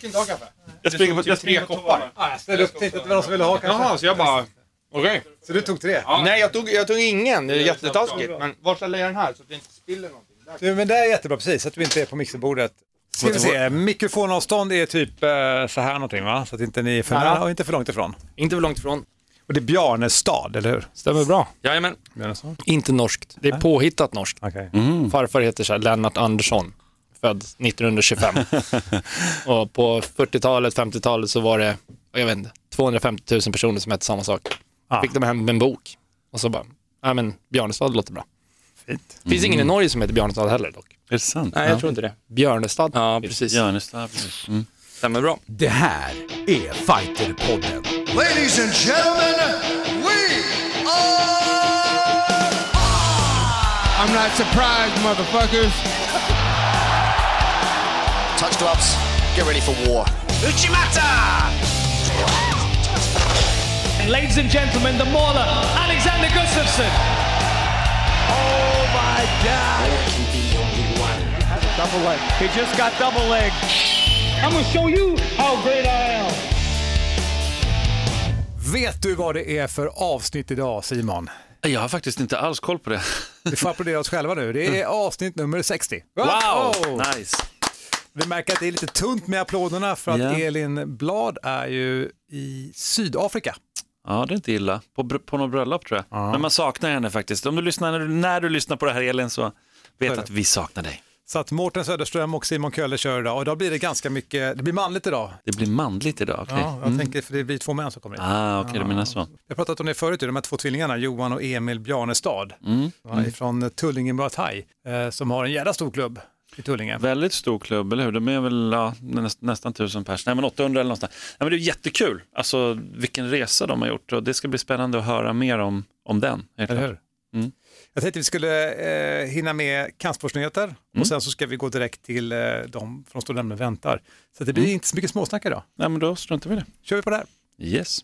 Inte ha kaffe? Jag springer på, typ jag springer tre koppar. Ah, jag ställde upp, tänkte att det var någon som ville ha kanske. Jaha, så jag bara... Okej. Så du tog tre? Nej, jag tog, jag tog ingen. Det är jättetaskigt. Men var ställer jag den här så att det inte spiller någonting? Där. Du, men det är jättebra precis, så att du inte är på mixerbordet. Ska vi se, mikrofonavstånd är typ eh, så här någonting va? Så att inte ni är för Ja. nära och inte för långt ifrån. Inte för långt ifrån. Och det är Bjarnestad, eller hur? Stämmer bra. Jajamän. Bjarnestad? Inte norskt. Det är påhittat norskt. Okej. Farfar heter så här Lennart Andersson. Född 1925. och på 40-talet, 50-talet så var det, jag vet inte, 250 000 personer som hette samma sak. Ah. Fick de hem en bok. Och så bara, ja men Björnestad låter bra. Fint. Det finns ingen i Norge som heter Björnestad heller dock. Är det sant? Nej, jag tror inte det. Björnestad. Ja, precis. Björnestad. precis. Mm. Stämmer bra. Det här är Fighterpodden. Ladies and gentlemen, we are. I'm not surprised, motherfuckers. Touch gloves. Get ready for war. uchimata Ladies and gentlemen, the mauler, Alexander Gustafsson. Oh my God! Double leg. He just got double leg. I'm gonna show you how great I am. Vet du vad det är för avsnitt idag Simon? Jag har faktiskt inte alls koll på det. Vi får applådera oss själva nu. Det är mm. avsnitt nummer 60. Wow! Nice. Vi märker att det är lite tunt med applåderna för att Ja. Elin Blad är ju i Sydafrika. Ja, det är inte illa. På, på något bröllop tror jag. Men man saknar henne faktiskt. Om du lyssnar, när, du, när du lyssnar på det här Elin så vet att vi saknar dig. Så att Mårten Söderström och Simon Kölle kör idag och idag blir det ganska mycket, det blir manligt idag. Det blir manligt idag. okej. Ja, jag tänker för det blir två män som kommer in. Ah, okej, du menar så. Jag har pratat om det förut, de här två tvillingarna, Johan och Emil Bjarnestad, Mm. ja, ifrån Tullinge Muay Thai, eh, som har en jävla stor klubb i Tullinge. Väldigt stor klubb, eller hur? De är väl ja, näst, nästan tusen pers. Nej, men 800 eller någonstans. Nej, men det är jättekul. Alltså vilken resa de har gjort och det ska bli spännande att höra mer om, om den. Eller hur? Mm. Jag tänkte vi skulle eh, hinna med kampsportsnyheter Mm. och sen så ska vi gå direkt till eh, de från Stora Nämnden väntar. Så det blir Mm. inte så mycket småsnack idag. Nej, men då struntar vi i det. Kör vi på det här. Yes.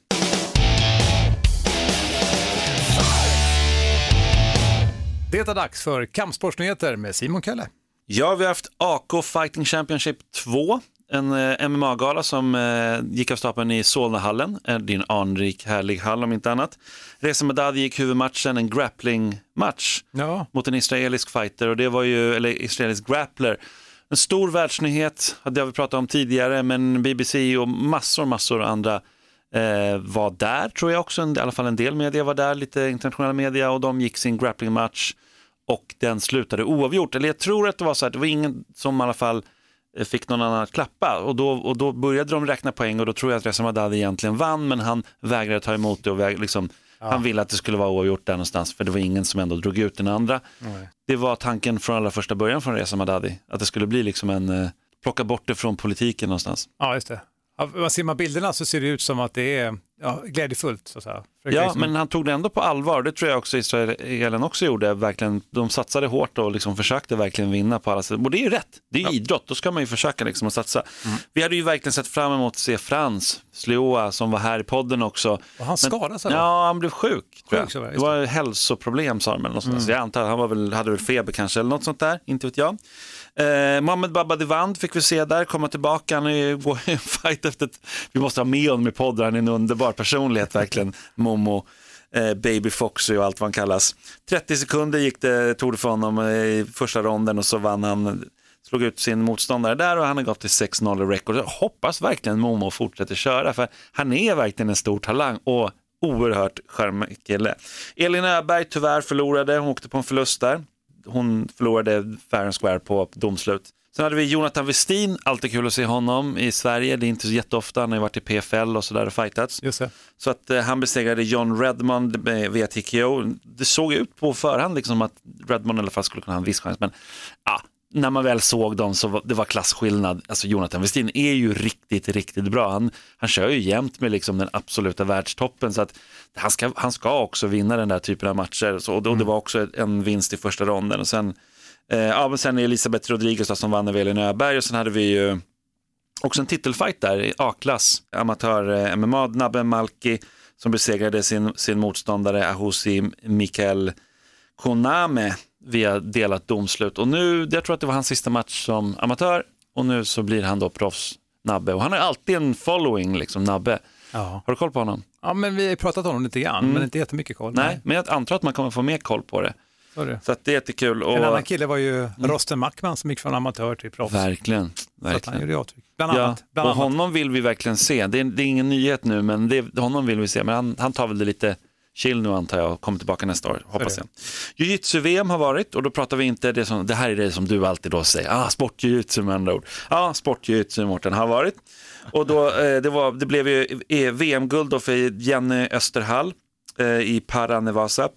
Det är dags för kampsportsnyheter med Simon Kölle. Ja, vi har haft AK Fighting Championship 2, en eh, MMA-gala som eh, gick av stapeln i Solnahallen. Eh, det är en anrik, härlig hall om inte annat. Reza Madadi gick huvudmatchen, en grappling-match Ja, mot en israelisk fighter och det var ju, eller israelisk grappler. En stor världsnyhet, det har vi pratat om tidigare, men BBC och massor, massor andra eh, var där, tror jag också, en, i alla fall en del media var där, lite internationella media och de gick sin grappling-match och den slutade oavgjort. Eller jag tror att det var så att det var ingen som i alla fall eh, fick någon annan att klappa och då, och då började de räkna poäng och då tror jag att Reza Madadi egentligen vann men han vägrade ta emot det och väg, liksom, han ville att det skulle vara oavgjort där någonstans för det var ingen som ändå drog ut den andra. Det var tanken från allra första början från Reza Madadi att det skulle bli liksom en, eh, plocka bort det från politiken någonstans. ja just det. Ja, ser man bilderna så ser det ut som att det är ja, glädjefullt. Så att säga. Ja, liksom- men han tog det ändå på allvar. Det tror jag också Israelen också gjorde. Verkligen, de satsade hårt och liksom försökte verkligen vinna på alla sätt. Och det är ju rätt. Det är ju idrott. Då ska man ju försöka liksom att satsa. Mm. Vi hade ju verkligen sett fram emot att se Frans Slioa som var här i podden också. Och han skadade sig? Ja, han blev sjuk. Tror jag. så var det, var hälsoproblem sa de. Eller något. Så jag antar att han var väl, hade väl feber kanske eller något sånt där. Inte vet jag. Eh, Mohamed Babadivand fick vi se där, komma tillbaka. Han är ju går en fight efter ett, Vi måste ha med honom i podden, han är en underbar personlighet verkligen. Momo, eh, Baby Foxy och allt vad han kallas. 30 sekunder gick det, tog det för honom eh, i första ronden och så vann han slog ut sin motståndare där och han har gått till 6-0 i record. Jag hoppas verkligen Momo fortsätter köra för han är verkligen en stor talang och oerhört charmig kille. Elin Öberg tyvärr förlorade, hon åkte på en förlust där. Hon förlorade fair and square på domslut. Sen hade vi Jonathan Westin, alltid kul att se honom i Sverige. Det är inte så jätteofta, han har ju varit i PFL och sådär och fightats. Så att eh, han besegrade John Redmond med- via TKO. Det såg ut på förhand liksom att Redmond i alla fall skulle kunna ha en viss chans. Men ja, när man väl såg dem så var det var klasskillnad. Alltså Jonathan Westin är ju riktigt, riktigt bra. Han, han kör ju jämt med liksom den absoluta världstoppen. Så att han ska, han ska också vinna den där typen av matcher. Så, och då, det var också en vinst i första ronden. Och sen, eh, ja, men sen är Elisabeth Rodriguez då, som vann över Elin Öberg. Och sen hade vi ju också en titelfight där i A-klass, amatör-MMA, Nabbe Malki som besegrade sin, sin motståndare Ahusi Mikael Koname via delat domslut. Och nu, jag tror att det var hans sista match som amatör och nu så blir han då proffs Nabbe. Och han har alltid en following, liksom, Nabbe. Ja. Har du koll på honom? ja, men vi har pratat om dem lite grann, men inte jättemycket koll. Nej, men jag antar att man kommer få mer koll på det. Så det. Så det är jättekul. Och... En annan kille var ju Rosten Mackman som gick från amatör till proffs. Verkligen. Så att han verkligen. gjorde avtryck. Bland Ja, annat. Bland och annat. honom vill vi verkligen se. Det är, det är ingen nyhet nu, men det, honom vill vi se. Men han, han tar väl det lite chill nu antar jag kommer tillbaka nästa år, hoppas jag. Jiu-jitsu-VM har varit och då pratar vi inte, det, som, det här är det som du alltid då säger, ah, sport-jiu-jitsu med andra ord. Ja, sport-jiu-jitsu Mårten har varit. Och då, eh, det, var, det blev ju eh, VM-guld för Jenny Österhall eh, i Paranevasa.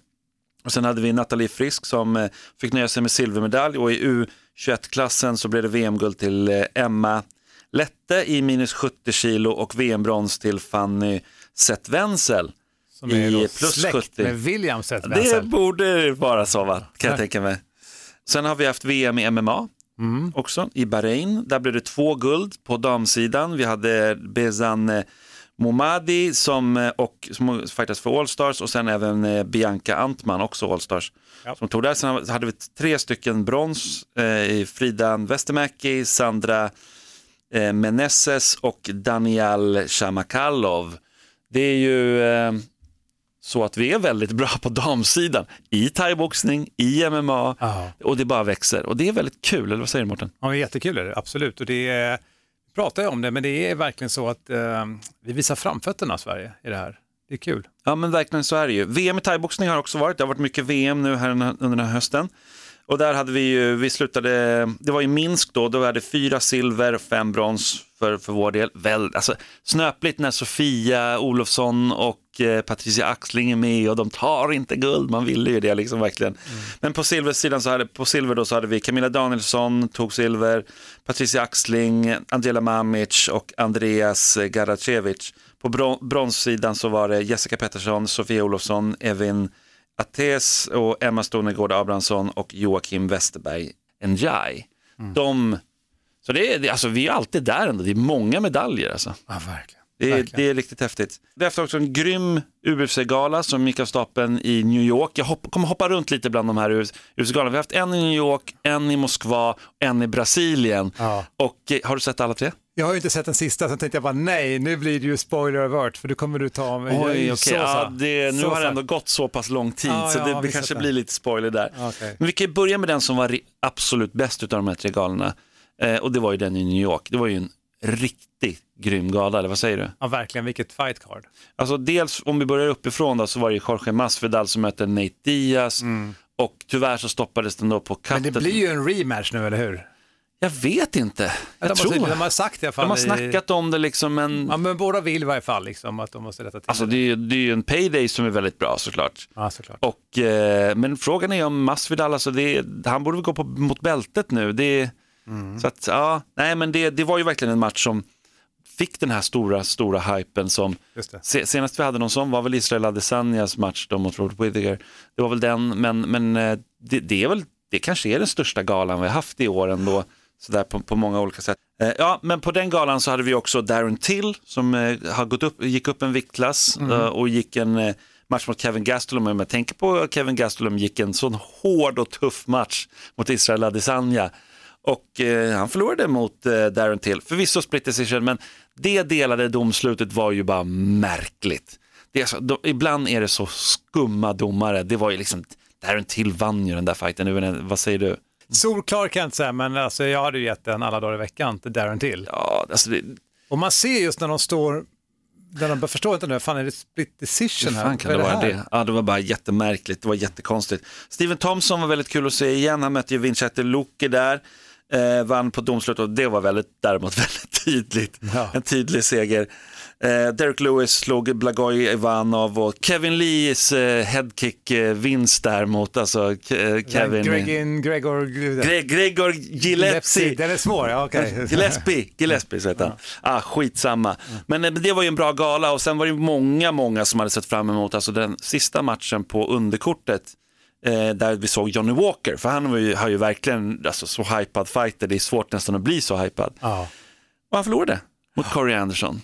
Och sen hade vi Nathalie Frisk som eh, fick nöja sig med silvermedalj och i U21-klassen så blev det VM-guld till eh, Emma Lette i minus 70 kilo och VM-brons till Fanny Zetwenzel Som är i plus släkt 70. med William Seth Det borde vara så va, kan jag Ja. tänka mig. Sen har vi haft VM i MMA Mm. också i Bahrain. Där blev det två guld på damsidan. Vi hade Bezan eh, Momadi som, eh, och, som fightas för Allstars och sen även eh, Bianca Antman, också Allstars, Ja. som tog där. Sen hade vi tre stycken brons eh, i Frida Westermäki, Sandra eh, Meneses och Daniel Shamakalov. Det är ju eh, så att vi är väldigt bra på damsidan i thaiboxning, i MMA Ja. och det bara växer. Och det är väldigt kul, eller vad säger du Mårten? Ja, jättekul är det, absolut. Och det är, vi pratar ju om det, men det är verkligen så att eh, vi visar framfötterna Sverige i det här. Det är kul. Ja men verkligen så är det ju. VM i thaiboxning har också varit, det har varit mycket VM nu här under den här hösten. Och där hade vi ju, vi slutade, det var i Minsk då, då var det fyra silver, fem brons för, för vår del. Väl, alltså, snöpligt när Sofia Olofsson och eh, Patricia Axling är med och de tar inte guld, man ville ju det liksom verkligen. Men på silversidan så hade, på silver då så hade vi Camilla Danielsson tog silver, Patricia Axling, Angela Mamic och Andreas Garacevic. På bron- bronssidan så var det Jessica Pettersson, Sofia Olofsson, Evin Ates och Emma Stonegård Abrahamsson och Joakim Westerberg Njai. De, så det är, alltså, vi är alltid där ändå, det är många medaljer alltså. Ja, verkligen. Det är, det är riktigt häftigt. Det är efter också en grym UFC-gala som gick av stapeln i New York. Jag hopp, kommer hoppa runt lite bland de här UFC-galorna. Vi har haft en i New York, en i Moskva, en i Brasilien. Ja. Och eh, har du sett alla tre? Jag har ju inte sett den sista, så tänkte jag bara nej, nu blir det ju spoiler alert, för då kommer du ta mig. Oj, okej. så Ja, det, nu Så har det ändå gått så pass lång tid Ja, så ja, det, kanske blir lite spoiler där. Okej. Men vi kan ju börja med den som var absolut bäst av de här tre galorna. Eh, och det var ju den i New York. Det var ju en riktigt grym gala, eller vad säger du? Ja, verkligen, vilket fight card. Alltså dels om vi börjar uppifrån då så var det ju Jorge Masvidal som möter Nate Diaz och tyvärr så stoppades den då på Mm. Men katten. det blir ju en rematch nu, eller hur? Jag vet inte. Jag de, tror har, de har sagt i alla fall. de har i- snackat om det liksom men Ja, men båda vill i varje fall liksom, att de måste rätta till alltså det. det är, ju- det är ju en payday som är väldigt bra såklart. Ja, såklart. Och, eh, men frågan är om Masvidal, alltså det, han borde väl gå på, mot bältet nu. Det, Mm. Så att, ja, nej men det, det var ju verkligen en match som fick den här stora, stora hypen som. Se, senast vi hade någon sån var väl Israel Adesanyas match då mot Robert Whittaker. Det var väl den, men, men eh, det, det är väl, det kanske är den största galan vi har haft i år ändå, sådär på, på många olika sätt. Eh, ja, men på den galan så hade vi också Darren Till som eh, har gått upp, gick upp en viktklass eh, och gick en match mot Kevin Gastelum. Om jag tänker på Kevin Gastelum gick en sån hård och tuff match mot Israel Adesanya. Och eh, han förlorade mot eh, Darren Till, förvisso split decision, men det delade domslutet var ju bara märkligt. Det är så, de, ibland är det så skumma domare, det var ju liksom, Darren Till vann ju den där fighten, jag- vad säger du? Solklar kan jag inte säga, men alltså, jag hade ju gett den alla dagar i veckan till Darren till. Ja, alltså det, Och man ser just när de står, när de förstår inte nu, fan är det split decision hur här? fan kan det är vara här? det? Ja, det var bara jättemärkligt, det var jättekonstigt. Steven Thompson var väldigt kul att se igen, han mötte ju Vinchester Luke där. Eh, vann på domslut och det var väldigt, däremot väldigt tydligt. Ja. En tydlig seger. Eh, Derek Lewis slog Blagoj Ivanov och Kevin Lees eh, headkick-vinst där mot alltså, eh, Kevin. Gregin, Gregor... Gre- Gregor Gillespie. Den är svår, ja okej. Gillespie, Gillespie så heter han. Ah, skitsamma. Men eh, det var ju en bra gala och sen var det många, många som hade sett fram emot alltså den sista matchen på underkortet eh, där vi såg Johnny Walker, för han var ju, har ju verkligen alltså, så hypad fighter, det är svårt nästan att bli så hypad. Ja. Och han förlorade mot Corey Anderson.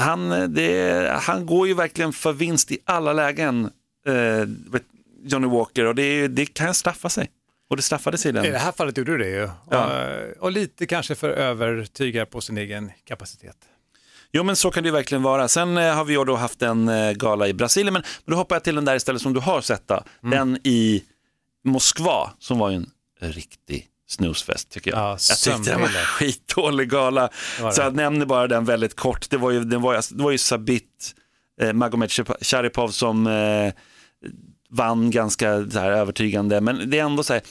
Han, eh, det, han går ju verkligen för vinst i alla lägen, eh, Johnny Walker, och det, det kan straffa sig. Och det straffade sig i I det den. här fallet gjorde du det ju. Ja. Och, och lite kanske för övertygad på sin egen kapacitet. Jo men så kan det ju verkligen vara. Sen eh, har vi ju då haft en eh, gala i Brasilien, men, då hoppar jag till den där istället som du har sett då. Mm. Den i Moskva som var ju en riktig snusfest tycker jag. Ja, jag tyckte det var skitdålig gala. var Så jag nämner bara den väldigt kort. Det var ju, det var, det var ju Sabit eh, Magomed Sharipov som eh, vann ganska så här, övertygande. Men det är ändå så här,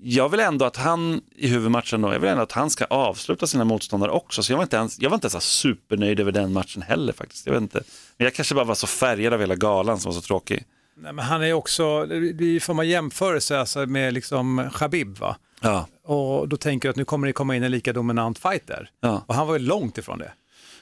jag vill ändå att han i huvudmatchen då, jag vill ändå att han ska avsluta sina motståndare också. Så jag var inte ens, jag var inte ens supernöjd över den matchen heller faktiskt. Jag vet inte. Men jag kanske bara var så färgad av hela galan som var så tråkig. Nej, men han är också, det får man jämförelse alltså med liksom Khabib va? Ja. Och då tänker jag att nu kommer det komma in en lika dominant fighter. Ja. Och han var ju långt ifrån det.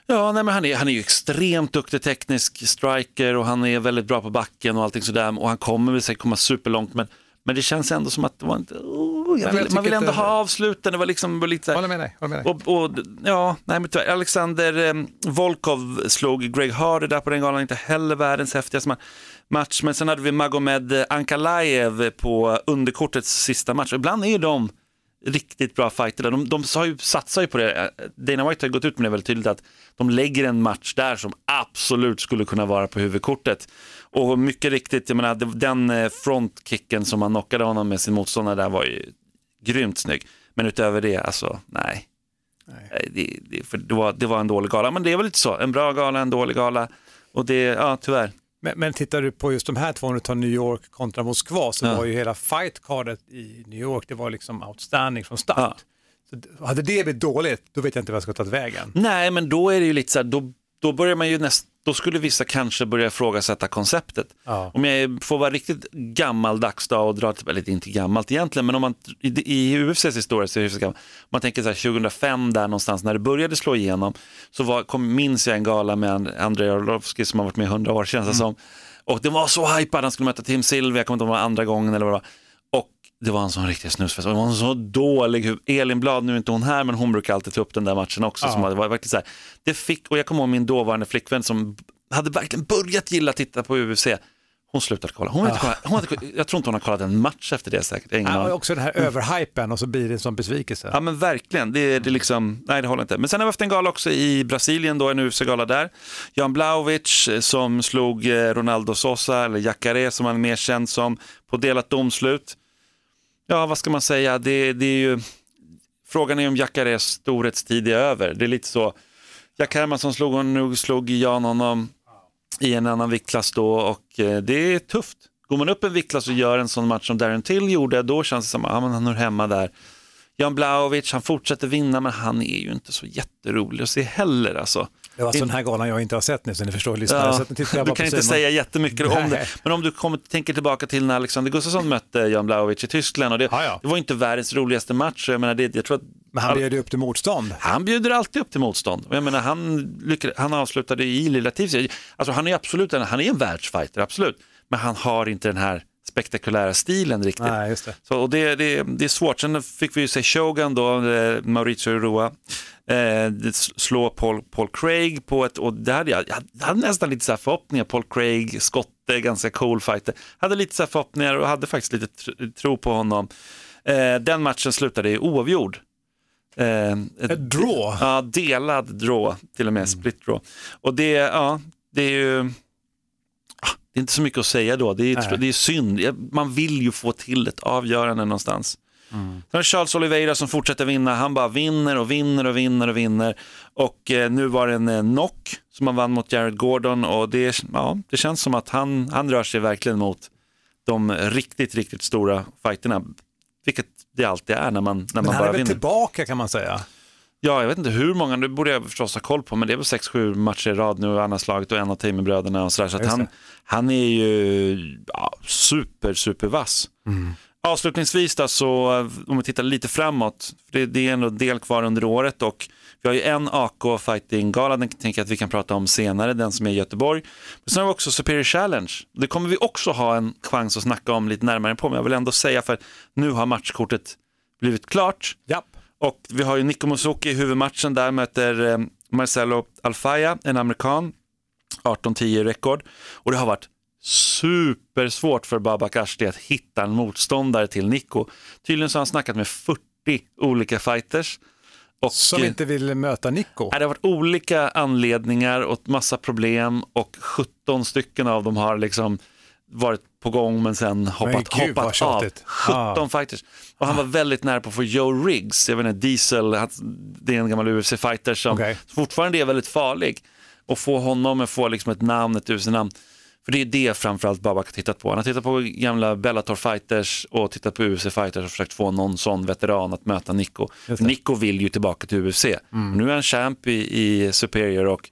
Ja, nej, men han, är, han är ju extremt duktig teknisk striker och han är väldigt bra på backen och allting sådär. Och han kommer väl säkert komma superlångt, men, men det känns ändå som att det var inte... Oh, vill, jag man vill ändå inte- ha avsluten, det var liksom var lite så här, Håller med dig. Håller med dig. och, och, ja, nej, men tyvärr, Alexander eh, Volkov slog Greg Hardy där på den galan, inte heller världens häftigaste ma- match. Men sen hade vi Magomed Ankalaev på underkortets sista match. Ibland är ju de riktigt bra fighter. De, de har ju, satsar ju på det. Dana White har gått ut med det väldigt tydligt att de lägger en match där som absolut skulle kunna vara på huvudkortet. Och mycket riktigt, jag menar, den eh, frontkicken som han knockade honom med sin motståndare där var ju grymt snygg. Men utöver det, alltså nej. Nej, Det, det, för det, var, det var en dålig gala, men det är väl lite så. En bra gala, en dålig gala. Och det, ja tyvärr. Men, men tittar du på just de här två, om du tar New York kontra Moskva, så Ja. var ju hela fightcardet i New York, det var liksom outstanding från start. Ja. Så hade det blivit dåligt, då vet jag inte vad jag ska ta vägen. Nej, men då är det ju lite så här, då, då börjar man ju näst, då skulle vissa kanske börja ifrågasätta konceptet. Ja. Om jag får vara riktigt gammaldags då och dra, eller inte gammalt egentligen, men om man i, i UFCs historia så är det gammalt. Man tänker så här 2005 där någonstans när det började slå igenom så var, kom, minns jag en gala med And- Andrei Arlovski som har varit med i 100 år känns det som. Och det var så hypad, han skulle möta Tim Silver, jag kommer inte ihåg andra gången eller vad det var. Det var en sån riktig snusfest. Det var en så dålig. Elin Blad, nu är inte hon här, men hon brukar alltid ta upp den där matchen också. Som var, verkligen så här, det fick, och jag kommer ihåg min dåvarande flickvän som hade verkligen börjat gilla att titta på UFC. Hon slutade kolla. Hon hade inte kollat, hon hade, jag tror inte hon har kollat en match efter det säkert. Ingen Ja, också den här överhypen och så blir det sån besvikelse. Ja men verkligen, det, det liksom, nej det håller inte. Men sen har vi haft en gala också i Brasilien då, en UFC-gala där. Jan Blaovic eh, som slog eh, Ronaldo Sosa, eller Jacare som han är mer känd som, på delat domslut. Ja, vad ska man säga, det, det är ju, frågan är om Jackares storhetstid är över. Det är lite så, Jack Hermansson slog, honom, slog Jan honom i en annan viktklass då och eh, det är tufft. Går man upp en viktklass och gör en sån match som Darren Till gjorde, då känns det som att ja, han hör hemma där. Jan Blaovic, han fortsätter vinna, men han är ju inte så jätterolig att se heller. Alltså. Det var alltså den här galan jag inte har sett nu, så ni förstår lyssnare. Ja, du kan inte Simon. säga jättemycket om det, men om du kommer, tänker tillbaka till när Alexander Gustafsson mötte Jan Blaovic i Tyskland, och det, Ja, ja. det var inte världens roligaste match, jag, menar, det, jag tror att Men han bjöd ju upp till motstånd. han bjuder alltid upp till motstånd. Jag menar, han, lyckades, han avslutade i lilla. Alltså, han är absolut en, han är en världsfighter, absolut. Men han har inte den här spektakulära stilen riktigt. Nej, just det. Så, och det, det, det är svårt. Sen fick vi ju se Shogun då, eh, Mauricio Rua, eh, slå Paul, Paul Craig på ett, och det hade jag, jag hade nästan lite så här förhoppningar, Paul Craig, skotte, ganska cool fighter. Hade lite så här förhoppningar och hade faktiskt lite tr- tro på honom. Eh, den matchen slutade i oavgjord. Eh, Ett draw. Ja, delad draw, till och med split draw. Och det, ja, det är ju, ah, det är inte så mycket att säga då, det är, Nej. det är synd. Man vill ju få till ett avgörande någonstans. Sen har Charles Oliveira som fortsätter vinna, han bara vinner och vinner och vinner och vinner. Och eh, nu var det en eh, knock som han vann mot Jared Gordon och det, ja, det känns som att han, han rör sig verkligen mot de riktigt, riktigt stora fighterna. Vilket det alltid är när man, när Men man han bara är väl vinner. tillbaka kan man säga. Ja, jag vet inte hur många, det borde jag förstås ha koll på, men det är väl 6-7 matcher i rad nu han har slagit och en av Tamer-bröderna och sådär. Så han, han är ju ja, super, super vass. Mm. Avslutningsvis då, så om vi tittar lite framåt, för det, det är ändå en del kvar under året och vi har ju en AK Fighting-gala, den tänker jag att vi kan prata om senare, den som är i Göteborg. Men sen har vi också Superior Challenge, det kommer vi också ha en chans att snacka om lite närmare på, men jag vill ändå säga för nu har matchkortet blivit klart. Japp. Och vi har ju Nico Musoki i huvudmatchen där möter eh, Marcelo Alfaya, en amerikan, 18-10 rekord. Och det har varit supersvårt för Babak Ashti att hitta en motståndare till Nico. Tydligen så har han snackat med 40 olika fighters. Och, Som inte vill möta Nico. Det har varit olika anledningar och massa problem och 17 stycken av dem har liksom varit på gång men sen hoppat, gud, vad hoppat av. tjatigt. 17 Ah. fighters. Och han var väldigt nära på att få Joe Riggs, jag vet inte, Diesel, han- det är en gammal UFC-fighter som Okej. fortfarande är väldigt farlig. Och få honom att få liksom ett namn, ett UFC-namn. För det är det framförallt Babak har tittat på. Han har tittat på gamla Bellator-fighters och tittat på UFC-fighters och försökt få någon sån veteran att möta Nico. Nico vill ju tillbaka till UFC. Nu är han champ i, i Superior och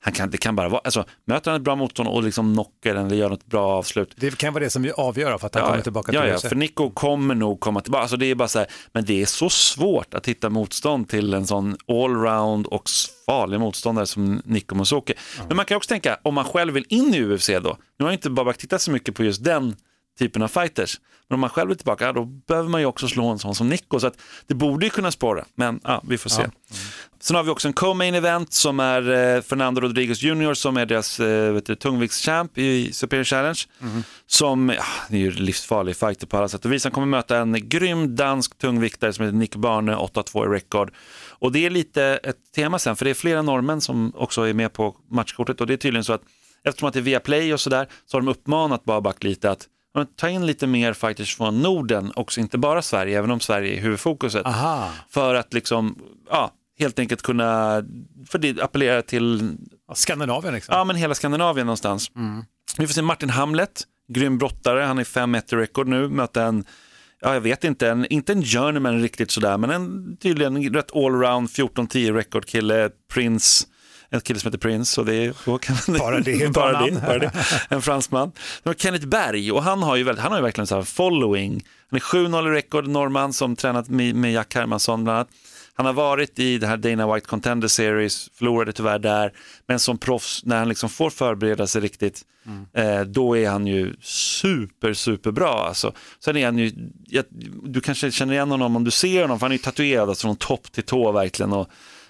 han kan, det kan bara vara, alltså möter han ett bra motstånd och liksom knockar den eller gör något bra avslut. Det kan vara det som avgör för att han kommer tillbaka till ja, ja, UFC. för Nico kommer nog komma tillbaka. Alltså det är bara så här, men det är så svårt att hitta motstånd till en sån allround och farlig motståndare som Nico Musoke. Men man kan också tänka, om man själv vill in i UFC då, nu har inte Babak tittat så mycket på just den typen av fighters, men om man själv är tillbaka, ja, då behöver man ju också slå en sån som Nico, så att det borde ju kunna spåra, men ja, vi får se. Sen har vi också en co-main event som är eh, Fernando Rodriguez Jr som är deras eh, tungviktschamp i Superior Challenge. Som, ja, det är ju livsfarlig fighter på alla sätt och vis. Han kommer möta en grym dansk tungviktare som heter Nick Barne, 8-2 i record. Och det är lite ett tema sen, för det är flera norrmän som också är med på matchkortet och det är tydligen så att eftersom att det är via play och sådär så har de uppmanat Babak lite att ja, men ta in lite mer fighters från Norden också, inte bara Sverige, även om Sverige är huvudfokuset. Aha, för att liksom, ja, helt enkelt kunna, för det appellera till, Skandinavien liksom. ja men hela Skandinavien någonstans. Vi får se Martin Hamlet, grym brottare, han är 5-1 i record nu, möter en, ja jag vet inte, en, inte en journeyman riktigt sådär, men en tydligen rätt allround 14-10 record kille, Prince, en kille som heter Prince och det är, Bara det, bara, det, bara det, en fransman. Det var Kenneth Berg och han har ju, väldigt, han har ju verkligen så här following. Han är 7-0 i record, norrman som tränat med, med Jack Hermansson bland annat. Han har varit i det här Dana White Contender Series, förlorade tyvärr där, men som proffs, när han liksom får förbereda sig riktigt, eh, då är han ju super, super bra. Alltså. Sen är han ju, jag, du kanske känner igen honom om du ser honom, för han är ju tatuerad alltså, från topp till tå verkligen. Och,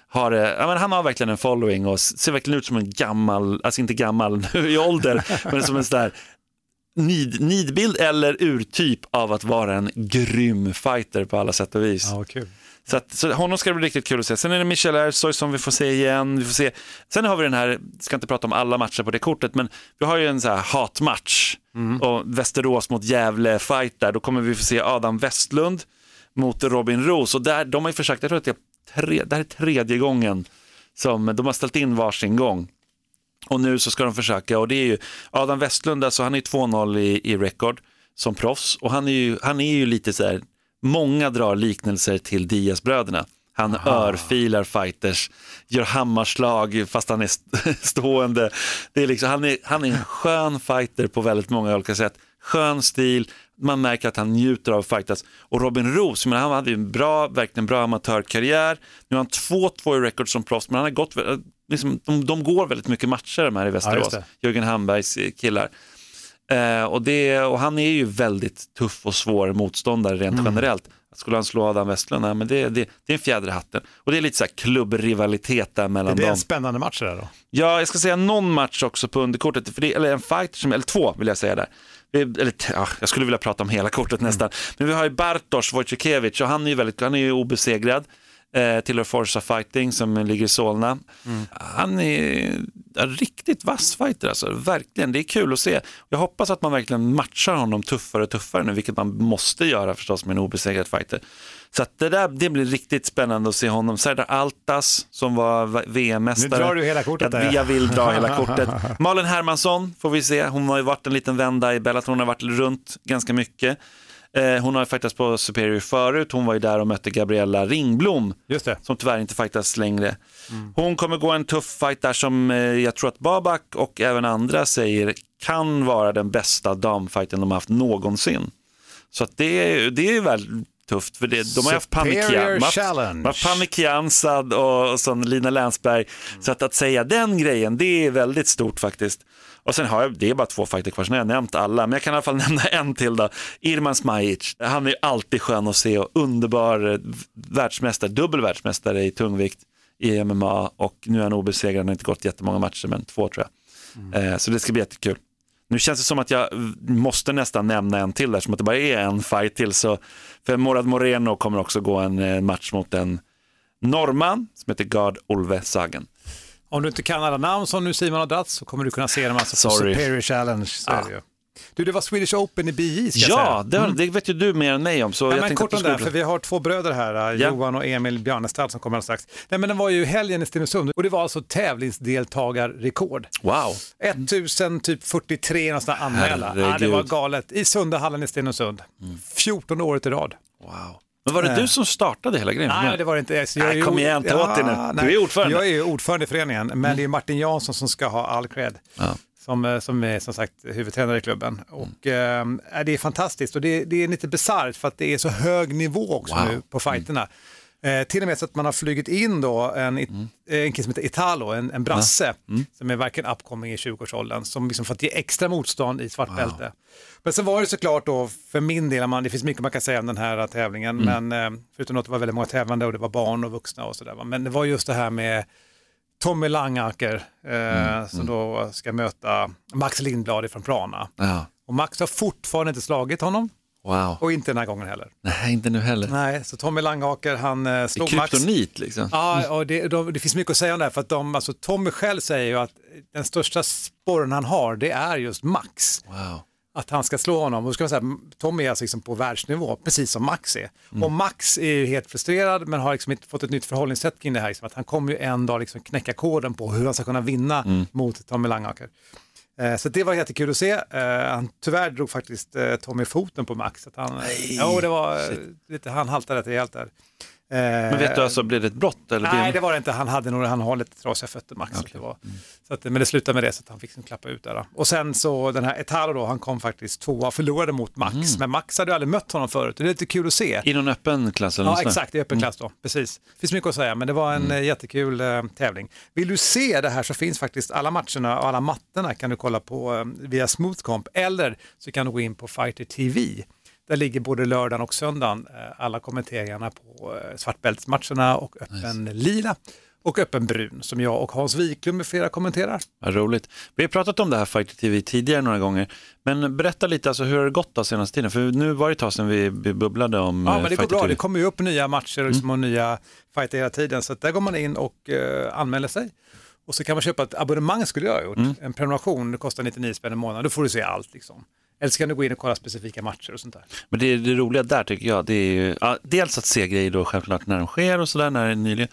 har, eh, ja, men han har verkligen en following och ser verkligen ut som en gammal, alltså inte gammal nu i ålder, men som en sån där nid, nidbild eller urtyp av att vara en grym fighter på alla sätt och vis. Ja, kul. Så, att, så honom ska det bli riktigt kul att se. Sen är det Michel Ersoy som vi får se igen. Vi får se. Sen har vi den här, ska inte prata om alla matcher på det kortet, men vi har ju en så här hatmatch. Och Västerås mot Gävle fight där. Då kommer vi få se Adam Westlund mot Robin Roos. Och där, de har ju försökt, jag tror att det är, tre, det här är tredje gången som de har ställt in varsin gång. Och nu så ska de försöka och det är ju Adam Westlund, alltså han är ju 2-0 i, i record som proffs och han är ju, han är ju lite så här, många drar liknelser till Diaz-bröderna. Han örfilar fighters, gör hammarslag fast han är st- stående. Det är liksom, han, är, han är en skön fighter på väldigt många olika sätt. Skön stil, man märker att han njuter av att fightas. Och Robin Roos, men han hade ju en bra, verkligen bra amatörkarriär. Nu har han 2-2 i record som proffs, men han har gått, liksom, de, de går väldigt mycket matcher de här i Västerås. det. Jörgen Hambergs eh, killar. Eh, och, det, och han är ju väldigt tuff och svår motståndare rent generellt. Skulle han slå Adam Westlund, nej, men det, det, det är en fjäder i hatten. Och det är lite så här klubbrivalitet där Är mellan det dem. en spännande match det där då? Ja, jag ska säga någon match också på underkortet, för det, eller en fight, som, eller två vill jag säga där. Eller, ja, jag skulle vilja prata om hela kortet nästan. Men vi har ju Bartosz Wojciechowicz och han är ju, väldigt, han är ju obesegrad. Eh, tillhör Forza Fighting som ligger i Solna. Han är en riktigt vass fighter alltså, verkligen. Det är kul att se. Jag hoppas att man verkligen matchar honom tuffare och tuffare nu, vilket man måste göra förstås med en obesegrad fighter. Så det där det blir riktigt spännande att se honom. Serdar Altas som var VM-mästare. Nu drar du hela kortet där. jag vill dra hela kortet. Malin Hermansson får vi se. Hon har ju varit en liten vända i Bellator. Hon har varit runt ganska mycket. Eh, hon har faktiskt på Superior förut. Hon var ju där och mötte Gabriella Ringblom Just det. som tyvärr inte fightas längre. Hon kommer gå en tuff fight där som eh, jag tror att Babak och även andra säger kan vara den bästa damfighten de har haft någonsin. Så att det, är- det är väl tufft för det, de har haft Superior Panikia, de har haft- Challenge. de har haft Panikia Ansad och, och sån Lina Länsberg. Så att, att säga den grejen, det är väldigt stort faktiskt. Och sen har jag, det är bara två fighter kvar, sen har jag nämnt alla, men jag kan i alla fall nämna en till då. Irman Smajic, han är alltid skön att se och underbar eh, världsmästare, dubbel världsmästare i tungvikt i MMA och nu är han obesegrad, han har inte gått jättemånga matcher, men två tror jag. Eh, så det ska bli jättekul. Nu känns det som att jag måste nästan nämna en till där, som att det bara är en fight till. Så, för Morad Moreno kommer också gå en eh, match mot en norrman som heter Gard Olve Sagen. Om du inte kan alla namn som nu Simon har dratt så kommer du kunna se dem alltså på Sorry. Superior Challenge. Så det ju. Du, det var Swedish Open i BJ ska jag Ja, säga. det, vet ju du mer än mig om. Så Nej, jag men kort om det, här, för vi har två bröder här, Ja. Johan och Emil Bjarnestad som kommer alldeles strax. Nej, men den var ju helgen i Stenungsund och det var alltså tävlingsdeltagarrekord. Wow. 1043 någonstans anmälda. Ja, det. Mm. var galet. I Sundahallen i Stenungsund. 14 året i rad. wow. Men var det du som startade hela grejen? Nej, det var det inte. Så Nej, är kom igen, ta åt dig nu. Du nej. är ordförande. Jag är ordförande i föreningen, men det är Martin Jansson som ska ha all cred. Ja. Som, eh, som är som sagt huvudtränare i klubben. Och, eh, det är fantastiskt och det, det är lite bisarrt för att det är så hög nivå också Wow. nu på fighterna. Eh, till och med så att man har flugit in då en, Mm. en kille som heter Italo, en, en brasse, som är verkligen upcoming i 20-årsåldern, som liksom fått ge extra motstånd i svart bälte. Men sen var det såklart då, för min del, man, det finns mycket man kan säga om den här tävlingen, Mm. men eh, förutom att det var väldigt många tävlande och det var barn och vuxna och sådär. Men det var just det här med Tommy Langaker eh, Mm, som då ska möta Max Lindblad från Prana. Ja. Och Max har fortfarande inte slagit honom Wow. och inte den här gången heller. Nej, inte nu heller. Nej, så Tommy Langaker han eh, slog Max. kryptonit liksom. Ja, och det, de, det finns mycket att säga om det här för att de, alltså, Tommy själv säger ju att den största sporren han har det är just Max. Wow. Att han ska slå honom. Och ska man säga, Tommy är alltså liksom på världsnivå, precis som Max är. Och Max är ju helt frustrerad men har liksom inte fått ett nytt förhållningssätt kring det här. Liksom, att han kommer ju en dag liksom knäcka koden på hur han ska kunna vinna mot Tommy Langaker. Eh, Så det var jättekul att se. Eh, Han, tyvärr drog faktiskt eh, Tommy foten på Max. Att han, jo, det var eh, lite, han haltade rätt rejält där. Eh, Men vet du, alltså, blev det ett brott? Eller Nej, det var det inte. Han hade nog, han har lite trasiga fötter Max. Så det var, så att, men det slutade med det så att han fick liksom klappa ut där. Då. Och sen så den här Etalo då, han kom faktiskt tvåa och förlorade mot Max. Men Max hade ju aldrig mött honom förut. Det är lite kul att se. I någon öppen klass eller Ja, exakt, i öppen klass då. Precis. Det finns mycket att säga, men det var en eh, jättekul eh, tävling. Vill du se det här så finns faktiskt alla matcherna och alla mattorna kan du kolla på eh, via Smoothcomp eller så kan du gå in på Fighter TV. Där ligger både lördagen och söndagen eh, alla kommenteringarna på eh, svartbältsmatcherna och öppen lila och öppen brun som jag och Hans Wiklund med flera kommenterar. Vad roligt. Vi har pratat om det här Fighter TV tidigare några gånger. Men berätta lite, alltså, hur har det gått då senaste tiden? För nu var det ett tag sedan vi bubblade om Ja, eh, men det går Fighter bra. TV. Det kommer ju upp nya matcher och, liksom, och nya fighter hela tiden. Så där går man in och eh, anmäler sig. Och så kan man köpa ett abonnemang skulle jag ha gjort. En prenumeration, det kostar 99 spänn i månaden. Då får du se allt liksom. Eller så kan du gå in och kolla specifika matcher och sånt där. Men det, det roliga där tycker jag, det är ju ja, dels att se grejer då självklart när de sker och sådär, när det är nyligen.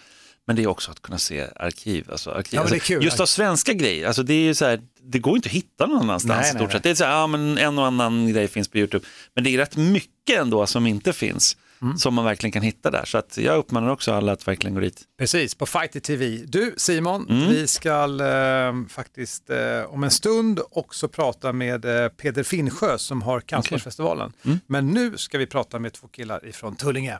Men det är också att kunna se arkiv. Alltså, arkiv. Ja, alltså, kul. Just av svenska grejer, alltså, det är ju så här, det går inte att hitta någon annanstans Nej, stort nej. sett. Det är så här, ja, men en och annan grej finns på YouTube. Men det är rätt mycket ändå som inte finns, Mm. som man verkligen kan hitta där. Så att jag uppmanar också alla att verkligen gå dit. Precis, på Fighter TV. Du Simon, Mm. vi ska eh, faktiskt eh, om en stund också prata med eh, Peder Finnsjö som har Kampsportsfestivalen. Mm. Men nu ska vi prata med två killar ifrån Tullinge.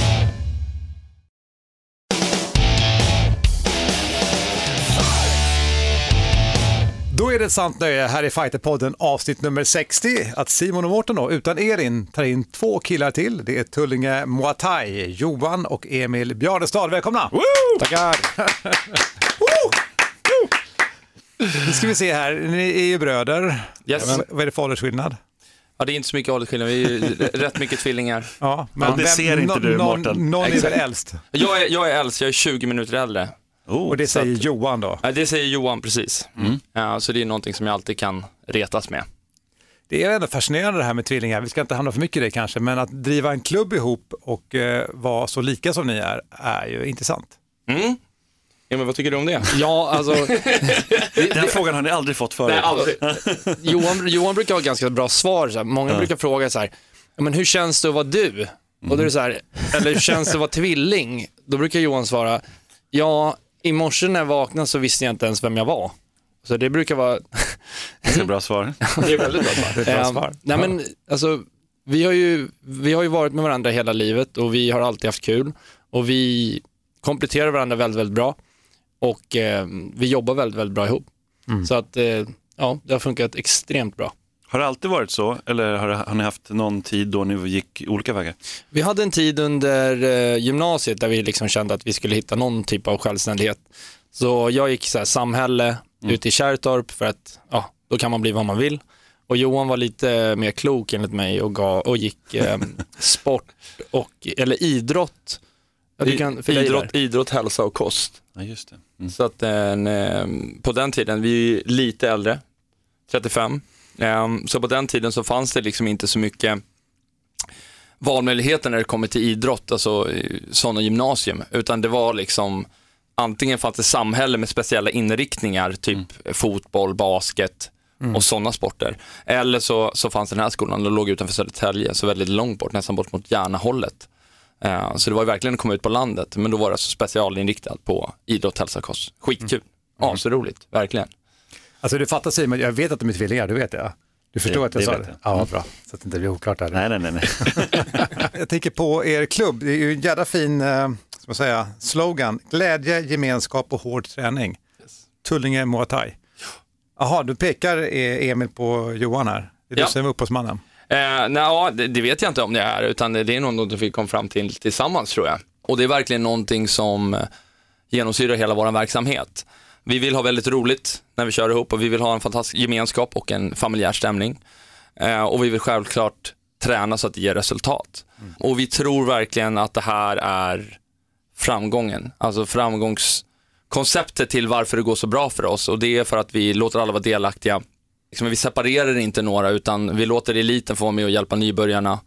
Då är det ett sant nöje här i Fighterpodden avsnitt nummer 60 att Simon och Mårten då, utan Erin tar in två killar till. Det är Tullinge Muay Thai, Johan och Emil Bjarnestad. Välkomna! Tackar. Nu ska vi se här, ni är ju bröder. Yes. Vad- Vad är det för åldersskillnad? Ja, det är inte så mycket åldersskillnad, vi är ju rätt mycket tvillingar. Ja, Ja, det ser inte du, någon, Mårten. någon är väl äldst? Jag är, jag är äldst, jag är 20 minuter äldre. Oh, Och det säger att- Johan då. Ja, det säger Johan precis. Ja, så det är någonting som jag alltid kan retas med. Det är ändå fascinerande det här med tvillingar. Vi ska inte hamna för mycket i det kanske, men att driva en klubb ihop och eh, vara så lika som ni är, är ju intressant. Mm. Ja, men vad tycker du om det? Ja, alltså, Den frågan har ni aldrig fått förut. Nej, aldrig. Johan, Johan brukar ha ganska bra svar. Så här. Många brukar fråga så här, "Ja, men hur känns det att vara du? Och då är det så här, eller hur känns det att vara tvilling? Då brukar Johan svara, ja, I morse när jag vaknade så visste jag inte ens vem jag var. Så det brukar vara... Det är bra svar. det är väldigt bra svar. bra Ehm, svar. Nej, men, alltså, vi, har ju, vi har ju varit med varandra hela livet och vi har alltid haft kul. Och vi kompletterar varandra väldigt, väldigt bra. Och eh, vi jobbar väldigt, väldigt bra ihop. Så att, eh, ja, det har funkat extremt bra. Har det alltid varit så eller har, har ni haft någon tid då ni gick olika vägar? Vi hade en tid under eh, gymnasiet där vi liksom kände att vi skulle hitta någon typ av självständighet. Så jag gick så här, samhälle ute i Kärrtorp för att ja, då kan man bli vad man vill. Och Johan var lite mer klok enligt mig och, gav, och gick eh, sport och, eller idrott. Ja, du kan, idrott, idrott, hälsa och kost. Ja, just det. Mm. Så att eh, på den tiden, vi är lite äldre, 35, eh, så på den tiden så fanns det liksom inte så mycket valmöjligheter när det kommer till idrott, alltså eh, sådana gymnasium, utan det var liksom antingen fanns det samhälle med speciella inriktningar, typ fotboll, basket och sådana sporter. Eller så, så fanns den här skolan, den låg utanför Södertälje, så väldigt långt bort, nästan bort mot Järnahållet. Eh, Så det var verkligen att komma ut på landet, men då var det alltså specialinriktat på idrott, hälsa, kost. Skitkul. Ja, så roligt, verkligen. Alltså du fattar Simon, jag vet att de är tvillingar, du vet jag. Du förstår Det- att jag det sa det? jag. Ja, bra. Så att det inte blir oklart där. Nej, nej, nej. nej. Jag tänker på er klubb, det är ju en jävla fin eh, ska man säga, slogan. Glädje, gemenskap och hård träning. Tullinge Muay Thai. Jaha, du pekar eh, Emil på Johan här. Det är Ja. du som är upphovsmannen. Eh, nej, ja, det, det vet jag inte om det är, utan det är något vi kom fram till tillsammans tror jag. Och det är verkligen någonting som eh, genomsyrar hela vår verksamhet. Vi vill ha väldigt roligt när vi kör ihop och vi vill ha en fantastisk gemenskap och en familjär stämning. Eh, och vi vill självklart träna så att det ger resultat. Och vi tror verkligen att det här är framgången, alltså framgångskonceptet till varför det går så bra för oss och det är för att vi låter alla vara delaktiga. Liksom, vi separerar inte några utan vi låter eliten få vara med och hjälpa nybörjarna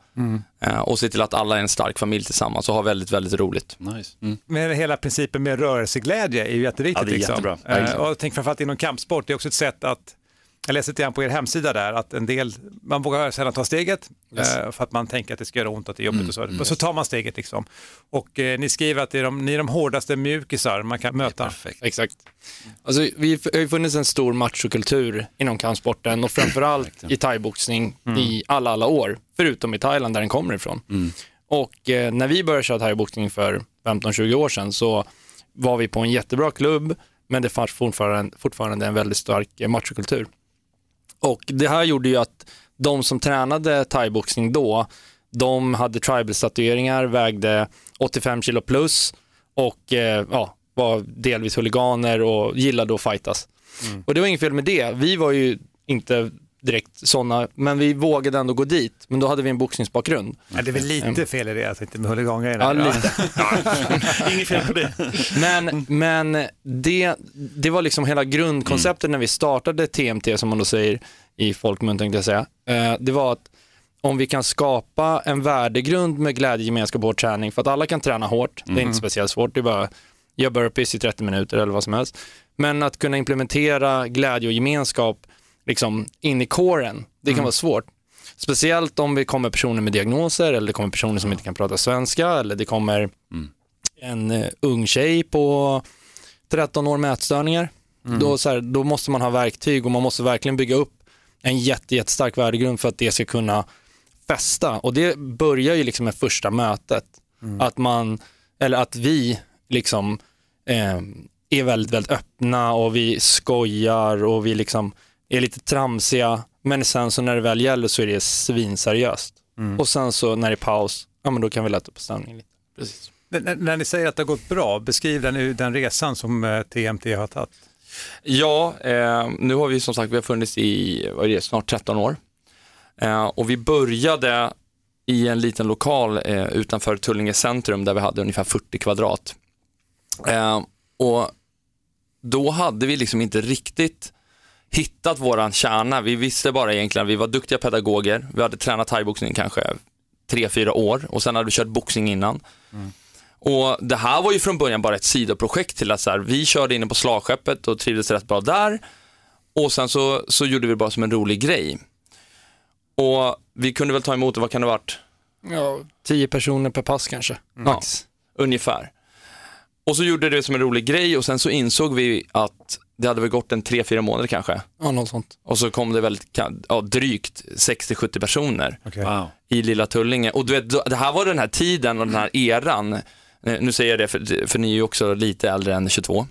eh, och se till att alla är en stark familj tillsammans och har väldigt, väldigt roligt. Nice. Mm. Men hela principen med rörelseglädje är ju jätteviktigt. Ja, det är liksom. jättebra. Verkligen. och tänker framförallt inom kampsport, det är också ett sätt att jag läste lite grann på er hemsida där att en del, man vågar sällan ta steget eh, för att man tänker att det ska göra ont, att det är jobbigt och så. Och så tar man steget liksom. Och eh, ni skriver att det är de, ni är de hårdaste mjukisar man kan möta. Exakt. Alltså, vi har ju funnits en stor machokultur inom kampsporten och framförallt i thaiboxning i alla, alla år, förutom i Thailand där den kommer ifrån. Och eh, när vi började köra thaiboxning för 15-20 år sedan så var vi på en jättebra klubb, men det fanns fortfarande, fortfarande en väldigt stark eh, machokultur. Och det här gjorde ju att de som tränade thaiboxning då, de hade tribal-statueringar, vägde 85 kilo plus och eh, ja, var delvis huliganer och gillade att fightas. Och det var inget fel med det. Vi var ju inte direkt sådana, men vi vågade ändå gå dit. Men då hade vi en boxningsbakgrund. Ja, det är väl lite fel i det, alltså inte med huligangrejerna. Ja, lite. Inget fel på det. Men, men det, det var liksom hela grundkonceptet när vi startade TMT, som man då säger i folkmun, tänkte jag säga. Eh, Det var att om vi kan skapa en värdegrund med glädje, gemenskap och hård träning, för att alla kan träna hårt, det är inte speciellt svårt, det är bara gör burpees i 30 minuter eller vad som helst. Men att kunna implementera glädje och gemenskap liksom in i kåren, det kan vara svårt. Speciellt om vi kommer personer med diagnoser eller det kommer personer som inte kan prata svenska eller det kommer en eh, ung tjej på 13 år med ätstörningar. Då, så här, då måste man ha verktyg och man måste verkligen bygga upp en jätte, jättestark värdegrund för att det ska kunna fästa. Och det börjar ju liksom med första mötet. Att man, eller att vi liksom eh, är väldigt, väldigt öppna och vi skojar och vi liksom är lite tramsiga. Men sen så när det väl gäller så är det svinseriöst. Och sen så när det är paus, ja men då kan vi lätta på stämningen lite. Precis. N- när ni säger att det har gått bra, beskriv den, den resan som eh, TMT har tagit. Ja, eh, nu har vi som sagt vi har funnits i vad är det, snart 13 år. Eh, och vi började i en liten lokal eh, utanför Tullinge centrum där vi hade ungefär 40 kvadrat. Eh, och då hade vi liksom inte riktigt hittat våran kärna. Vi visste bara egentligen att vi var duktiga pedagoger. Vi hade tränat thaiboxning kanske tre, fyra år och sen hade vi kört boxning innan. Och Det här var ju från början bara ett sidoprojekt till att så här, vi körde inne på slagskeppet och trivdes rätt bra där. Och sen så, så gjorde vi det bara som en rolig grej. Och vi kunde väl ta emot, vad kan det ha varit? Ja, tio personer per pass kanske, max. Ungefär. Och så gjorde det som en rolig grej och sen så insåg vi att det hade väl gått en tre, fyra månader kanske. Ja, något sånt. Och så kom det väl ja, drygt 60-70 personer Wow. i Lilla Tullinge. Och du vet, det här var den här tiden och den här eran. Nu säger jag det för, för ni är ju också lite äldre än 22.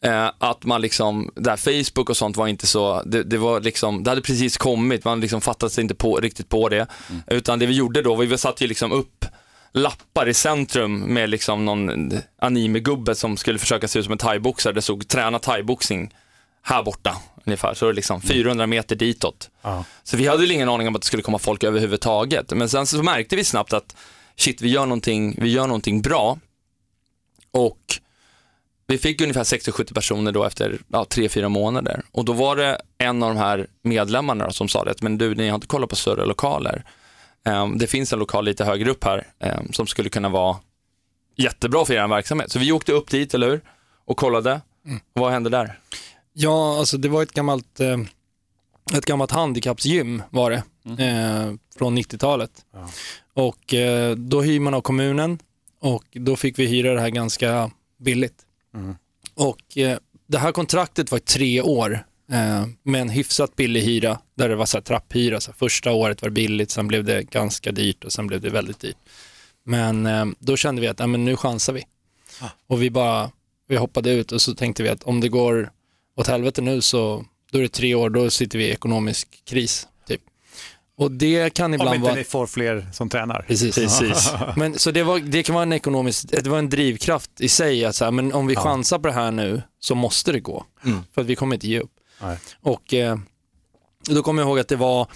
Eh, att man liksom, där Facebook och sånt var inte så, det, det var liksom, det hade precis kommit, man liksom fattade sig inte på, riktigt på det. Utan det vi gjorde då, vi satte ju liksom upp lappar i centrum med liksom någon anime-gubbe som skulle försöka se ut som en thaiboxare. Det stod träna thaiboxning här borta ungefär. Så det är liksom 400 meter ditåt. Ja. Så vi hade väl ingen aning om att det skulle komma folk överhuvudtaget. Men sen så märkte vi snabbt att shit, vi gör någonting, vi gör någonting bra. Och vi fick ungefär 60-70 personer då efter ja, 3-4 månader. Och då var det en av de här medlemmarna som sa det, men du, ni har inte kollat på större lokaler. Ehm, det finns en lokal lite högre upp här ehm, som skulle kunna vara jättebra för er verksamhet. Så vi åkte upp dit, eller hur? Och kollade. Och vad hände där? Ja, alltså det var ett gammalt, eh, ett gammalt handikappsgym var det, eh, från 90-talet. Och eh, då hyr man av kommunen och då fick vi hyra det här ganska billigt. Och eh, det här kontraktet var i tre år eh, med en hyfsat billig hyra där det var så här trapphyra. Så här, första året var det billigt, sen blev det ganska dyrt och sen blev det väldigt dyrt. Men eh, då kände vi att ja, men nu chansar vi. Och vi bara, vi hoppade ut och så tänkte vi att om det går åt helvete nu så då är det tre år, då sitter vi i ekonomisk kris. Typ. Och det kan Om ibland inte vara... ni får fler som tränar. Precis. Precis. Men, så det, var, det kan vara en ekonomisk, det var en drivkraft i sig att så här, men om vi chansar på det här nu så måste det gå. För att vi kommer inte ge upp. Nej. Och eh, då kommer jag ihåg att det var,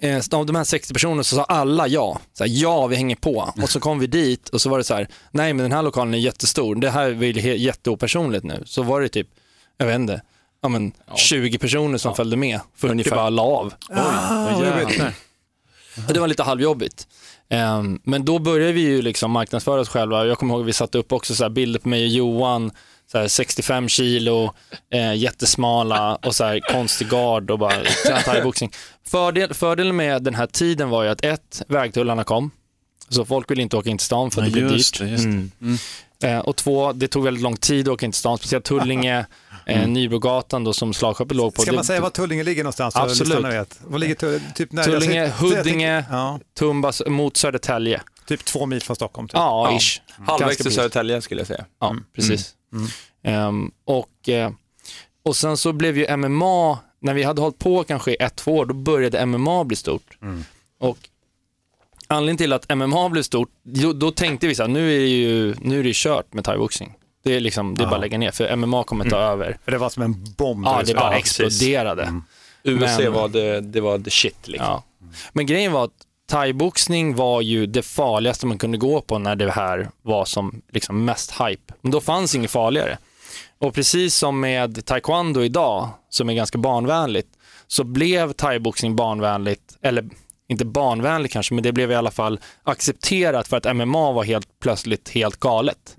eh, av de här 60 personerna så sa alla ja. Så här, ja, vi hänger på. Och så kom vi dit och så var det så här, nej men den här lokalen är jättestor, det här är jätteopersonligt nu. Så var det typ, jag vet inte, ja, men 20 personer som följde med. 40 Ungefär. bara la av. Ah, vet. Och Det var lite halvjobbigt. Ehm, men då började vi ju liksom marknadsföra oss själva. Jag kommer ihåg att vi satte upp också så här bilder på mig och Johan, så här 65 kilo, eh, jättesmala och så här konstig gard och bara träna thaiboxning. Fördel, fördelen med den här tiden var ju att ett, vägtullarna kom. Så folk ville inte åka in till stan för att det blev dyrt. det, just det. Eh, och två, det tog väldigt lång tid att åka in till stan, speciellt Tullinge, eh, Nybrogatan då som slagskeppet låg på. Ska man säga var Tullinge ligger någonstans? Absolut. Vet. Var ligger? Typ när Tullinge, jag Huddinge, Ja, Tumbas mot Södertälje. typ två mil från Stockholm. Typ. Ja, Ja. ish. Halvvägs Ganska till. Södertälje skulle jag säga. Ja, precis. Ehm, och, eh, och sen så blev ju MMA, när vi hade hållit på kanske ett, två år, då började MMA bli stort. Och anledningen till att MMA blev stort, då, då tänkte vi så här, nu är det ju nu är det kört med thaiboxning. Det är, liksom, det är bara att lägga ner, för MMA kommer ta över. För det var som en bomb. Ja, det bara Sverige. exploderade. UFC Men- var, det, det var the shit liksom. Ja. Men grejen var att thaiboxning var ju det farligaste man kunde gå på när det här var som liksom mest hype. Men då fanns inget farligare. Och precis som med taekwondo idag, som är ganska barnvänligt, så blev thaiboxning barnvänligt, eller inte barnvänligt kanske, men det blev i alla fall accepterat för att MMA var helt plötsligt helt galet.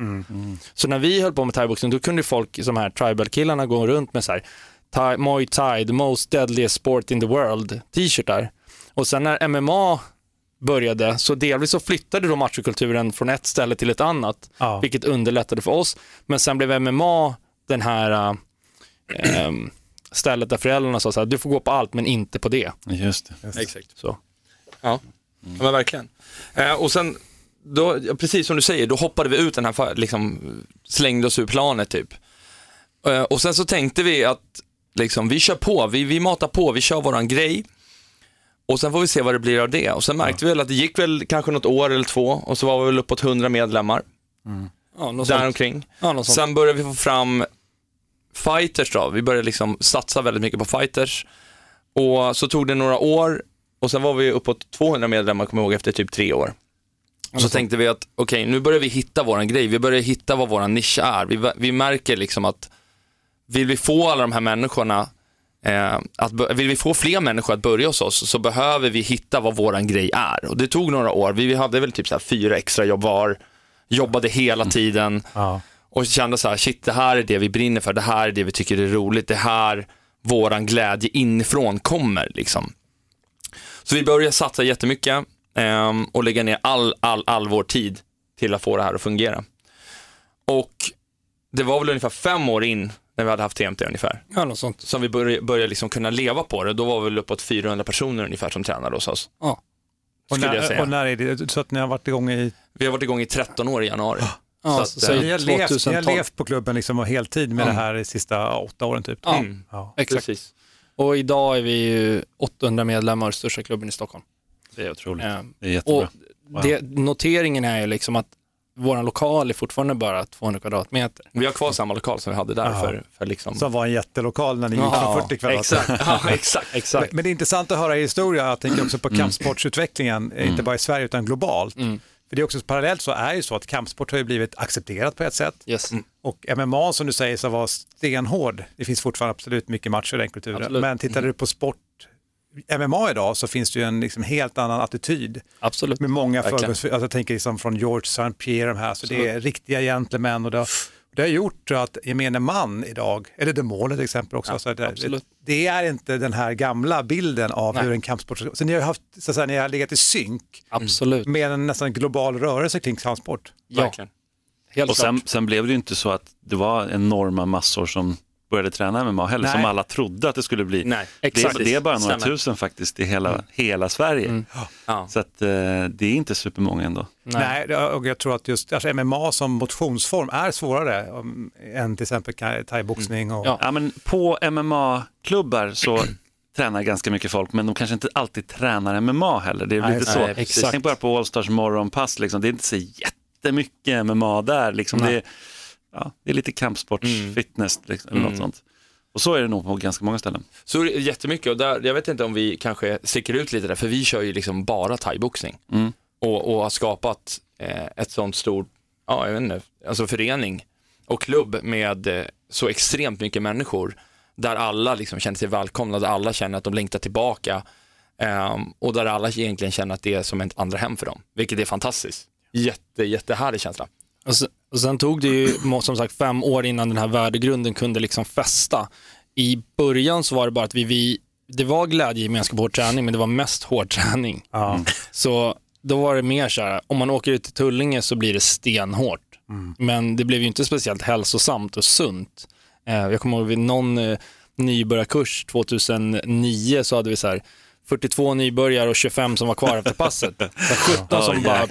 Så när vi höll på med thaiboxning, då kunde folk, som här tribal-killarna, gå runt med så här, thai, Muay Thai, the most deadliest sport in the world, t-shirtar. Och sen när MMA började, så delvis så flyttade då machokulturen från ett ställe till ett annat, Ja. vilket underlättade för oss. Men sen blev MMA den här äh, ehm, stället där föräldrarna sa så här, du får gå på allt men inte på det. Just det. Exakt. Så. Ja, ja men verkligen. Eh, och sen, då, ja, precis som du säger, då hoppade vi ut den här, liksom, slängde oss ur planet typ. Eh, och sen så tänkte vi att liksom, vi kör på, vi, vi matar på, vi kör våran grej. Och sen får vi se vad det blir av det. Och sen märkte vi väl att det gick väl kanske något år eller två och så var vi väl uppåt 100 medlemmar Ja, något sånt. däromkring. Ja. Sen började vi få fram fighters då. Vi började liksom satsa väldigt mycket på fighters. Och så tog det några år och sen var vi uppåt 200 medlemmar, kommer jag ihåg, efter typ tre år. Och så tänkte vi att okej, nu börjar vi hitta våran grej. Vi börjar hitta vad våran nisch är. Vi, vi märker liksom att vill vi få alla de här människorna, att, bö- vill vi få fler människor att börja hos oss så behöver vi hitta vad våran grej är. Och det tog några år. Vi, hade väl typ så fyra extra jobb var, jobbade hela tiden Ja. och kände så här, shit det här är det vi brinner för, det här är det vi tycker är roligt, det här våran glädje inifrån kommer liksom. Så vi började satsa jättemycket ehm, och lägga ner all, all, all vår tid till att få det här att fungera. Och det var väl ungefär fem år in när vi hade haft TMT ungefär. Ja, något sånt. Som vi började, började liksom kunna leva på det. Då var vi väl uppåt 400 personer ungefär som tränade hos oss. Ja. Och Skulle jag när, säga. och när är det? Så att ni har varit igång i... Vi har varit igång i 13 år i januari. Ja, Så att, så eh, Ni har, levt, ni har 2012. levt på klubben liksom och heltid med Ja. det här de sista åtta åren typ? Ja, Mm. Ja. exakt. Precis. Och idag är vi ju 800 medlemmar, största klubben i Stockholm. Det är otroligt. Eh, Det är jättebra. Och det, noteringen är ju liksom att vår lokal är fortfarande bara 200 kvadratmeter. Vi har kvar samma lokal som vi hade där Ja. för, för liksom... Som var en jättelokal när ni gick Ja, från 40 kvadrat. Exakt, ja, exakt. Exakt. Men, men det är intressant att höra i historia, jag tänker också på kampsportsutvecklingen, eh, inte bara i Sverige utan globalt. Mm. För det är också parallellt så är ju så att kampsport har ju blivit accepterat på ett sätt. Yes. Och MMA som du säger så var stenhård. Det finns fortfarande absolut mycket matcher i den kulturen. Absolut. Men tittar du på sport, MMA idag så finns det ju en liksom helt annan attityd. Absolut. Med många förgångs... Alltså, jag tänker liksom från George St. Pierre, de här, så det är riktiga gentlemän och det har, det har gjort att gemene man idag, eller Mall till exempel också, så det, absolut. det är inte den här gamla bilden av Nej. hur en kampsport ska Så ni har ju haft, så att säga, ni har legat i synk Absolut. med en nästan global rörelse kring kampsport. Ja, Verkligen. helt Och sen, sen blev det ju inte så att det var enorma massor som började träna MMA heller, Nej. som alla trodde att det skulle bli. Nej, det, exakt. är, det är bara några Stämmer. tusen faktiskt i hela, hela Sverige. Ja. Så att, eh, det är inte supermånga ändå. Nej, det- och jag tror att just alltså MMA som motionsform är svårare um, än till exempel thaiboxning och Ja. Ja, men på MMA-klubbar så tränar ganska mycket folk, men de kanske inte alltid tränar MMA heller. Det är Nej, lite nej, så. exakt. Tänk bara på Allstars morgonpass, liksom. det är inte så jättemycket MMA där. Liksom. Det, Nej. är, ja, det är lite kampsportsfitness liksom, eller något Mm. sånt. Och så är det nog på ganska många ställen. Så jättemycket och där, jag vet inte om vi kanske sticker ut lite där, för vi kör ju liksom bara thaiboxning. Mm. Och, och har skapat eh, ett sånt stort, ja jag vet inte, alltså förening och klubb med eh, så extremt mycket människor där alla liksom känner sig välkomna, där alla känner att de längtar tillbaka ehm, och där alla egentligen känner att det är som ett andra hem för dem, vilket är fantastiskt. Jätte, jättehärlig känsla. Och sen, och sen tog det ju som sagt fem år innan den här värdegrunden kunde liksom fästa. I början så var det bara att vi, vi det var glädjegemenskap och hård träning, men det var mest hård träning. Ja. Så då var det mer så här, om man åker ut till Tullinge så blir det stenhårt. Men det blev ju inte speciellt hälsosamt och sunt. Eh, jag kommer ihåg vid någon eh, nybörjarkurs 2009 så hade vi så här 42 nybörjare och 25 som var kvar efter passet. Så 17 som bara,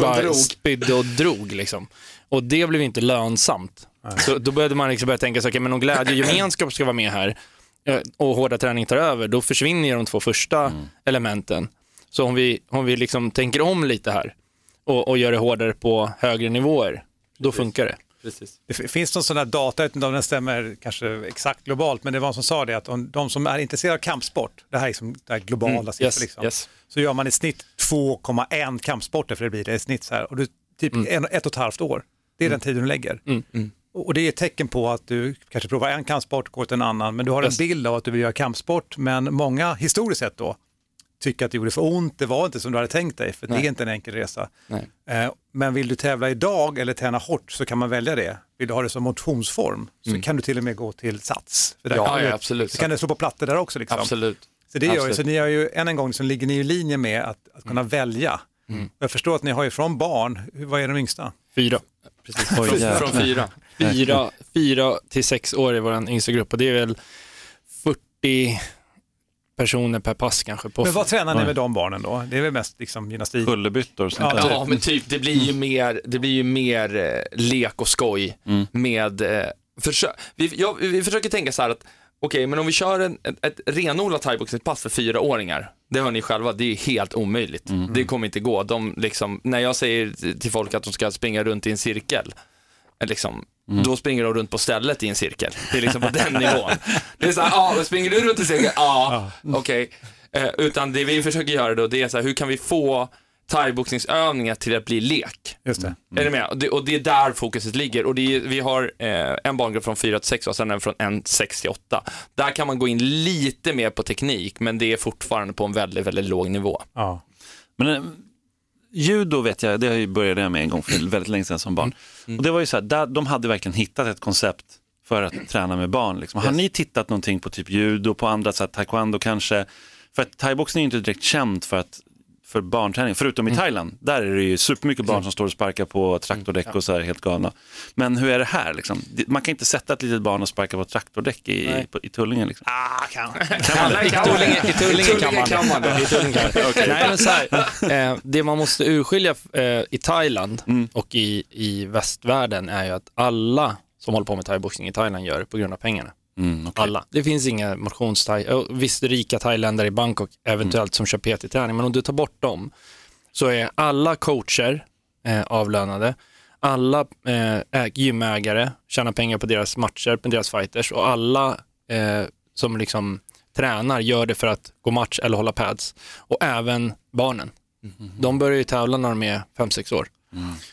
bara spydde och drog liksom. Och det blev inte lönsamt. Så då började man liksom börja tänka så, okay, men om glädje och gemenskap ska vara med här eh, och hårda träning tar över, då försvinner de två första elementen. Så om vi, om vi liksom tänker om lite här och, och gör det hårdare på högre nivåer, då funkar det. Precis. Det finns någon sån här data, jag vet inte om den stämmer kanske exakt globalt, men det var någon som sa det att om, de som är intresserade av kampsport, det här är liksom det här globala siffror, yes, liksom, yes. så gör man i snitt 2,1 kampsporter, för det blir det i snitt så här, och du, typ en, ett och ett halvt år. Det är den tiden du lägger. Och och det är ett tecken på att du kanske provar en kampsport, går till en annan, men du har Yes. en bild av att du vill göra kampsport, men många historiskt sett då tycker att det gjorde för ont, det var inte som du hade tänkt dig, för det är inte en enkel resa. Nej. Eh, Men vill du tävla idag eller träna hårt så kan man välja det. Vill du ha det som motionsform så kan du till och med gå till Sats. För där Ja, kan du- ja, absolut. Så kan du slå på plattor där också. Liksom. Absolut. Så, det gör ju, så ni har ju, än en gång, så ligger ni i linje med att, att kunna välja. Och Jag förstår att ni har ju från barn, hur- vad är de yngsta? Fyra. Precis. Från, från fyra. Fyra, fyra till sex år i vår yngsta grupp och det är väl 40 personer per pass kanske. På Men vad tränar ni med de barnen då? Det är väl mest liksom gymnastik? Kullerbyttor och sånt Ja, där. Ja, men typ, det blir ju mer, det blir ju mer eh, lek och skoj med, eh, försö- vi, ja, vi försöker tänka så här att, okej, men om vi kör en, ett, ett renodlat thaiboxningspass för fyraåringar, det hör ni själva, det är helt omöjligt. Det kommer inte gå. De, liksom, när jag säger till folk att de ska springa runt i en cirkel, eh, liksom, då springer de runt på stället i en cirkel. Det är liksom på den nivån. Det är så här, ja, springer du runt i en cirkel? Ja, okej. Eh, utan det vi försöker göra då, det är så här, hur kan vi få thaiboxningsövningar till att bli lek? Just det. Är ni med? Och det, och det är där fokuset ligger. Och det är, vi har eh, en barngrupp från 4 till 6 och sen en från 1 6 till 8. Där kan man gå in lite mer på teknik, men det är fortfarande på en väldigt, väldigt låg nivå. Ja. Men eh, judo vet jag, det började jag med en gång för väldigt länge sedan som barn. Och det var ju så här, där, de hade verkligen hittat ett koncept för att träna med barn. Liksom. Har ni tittat någonting på typ judo, på andra, så här, taekwondo kanske? För att thaiboxning är inte direkt känt för att för barnträning, förutom i Thailand. Där är det ju supermycket barn som står och sparkar på traktordäck och så här helt galna. Men hur är det här? Liksom? Det- Man kan inte sätta ett litet barn och sparka på trakordäck i, på, i Tullinge. Liksom. Ah, kan. I Tullinge, i Tullinge kan man det. I Tullinge kan man det. Nej, men så här, eh, det man måste urskilja eh, i Thailand och i, i västvärlden är ju att alla som håller på med thaiboxning i Thailand gör det på grund av pengarna. Mm, okej. Alla. Det finns inga motionsthai, eh, visst rika thailändare i Bangkok eventuellt som kör PT-träning, men om du tar bort dem så är alla coacher eh, avlönade, alla eh, gymägare tjänar pengar på deras matcher, på deras fighters och alla eh, som liksom tränar gör det för att gå match eller hålla pads. Och även barnen. De börjar ju tävla när de är 5-6 år.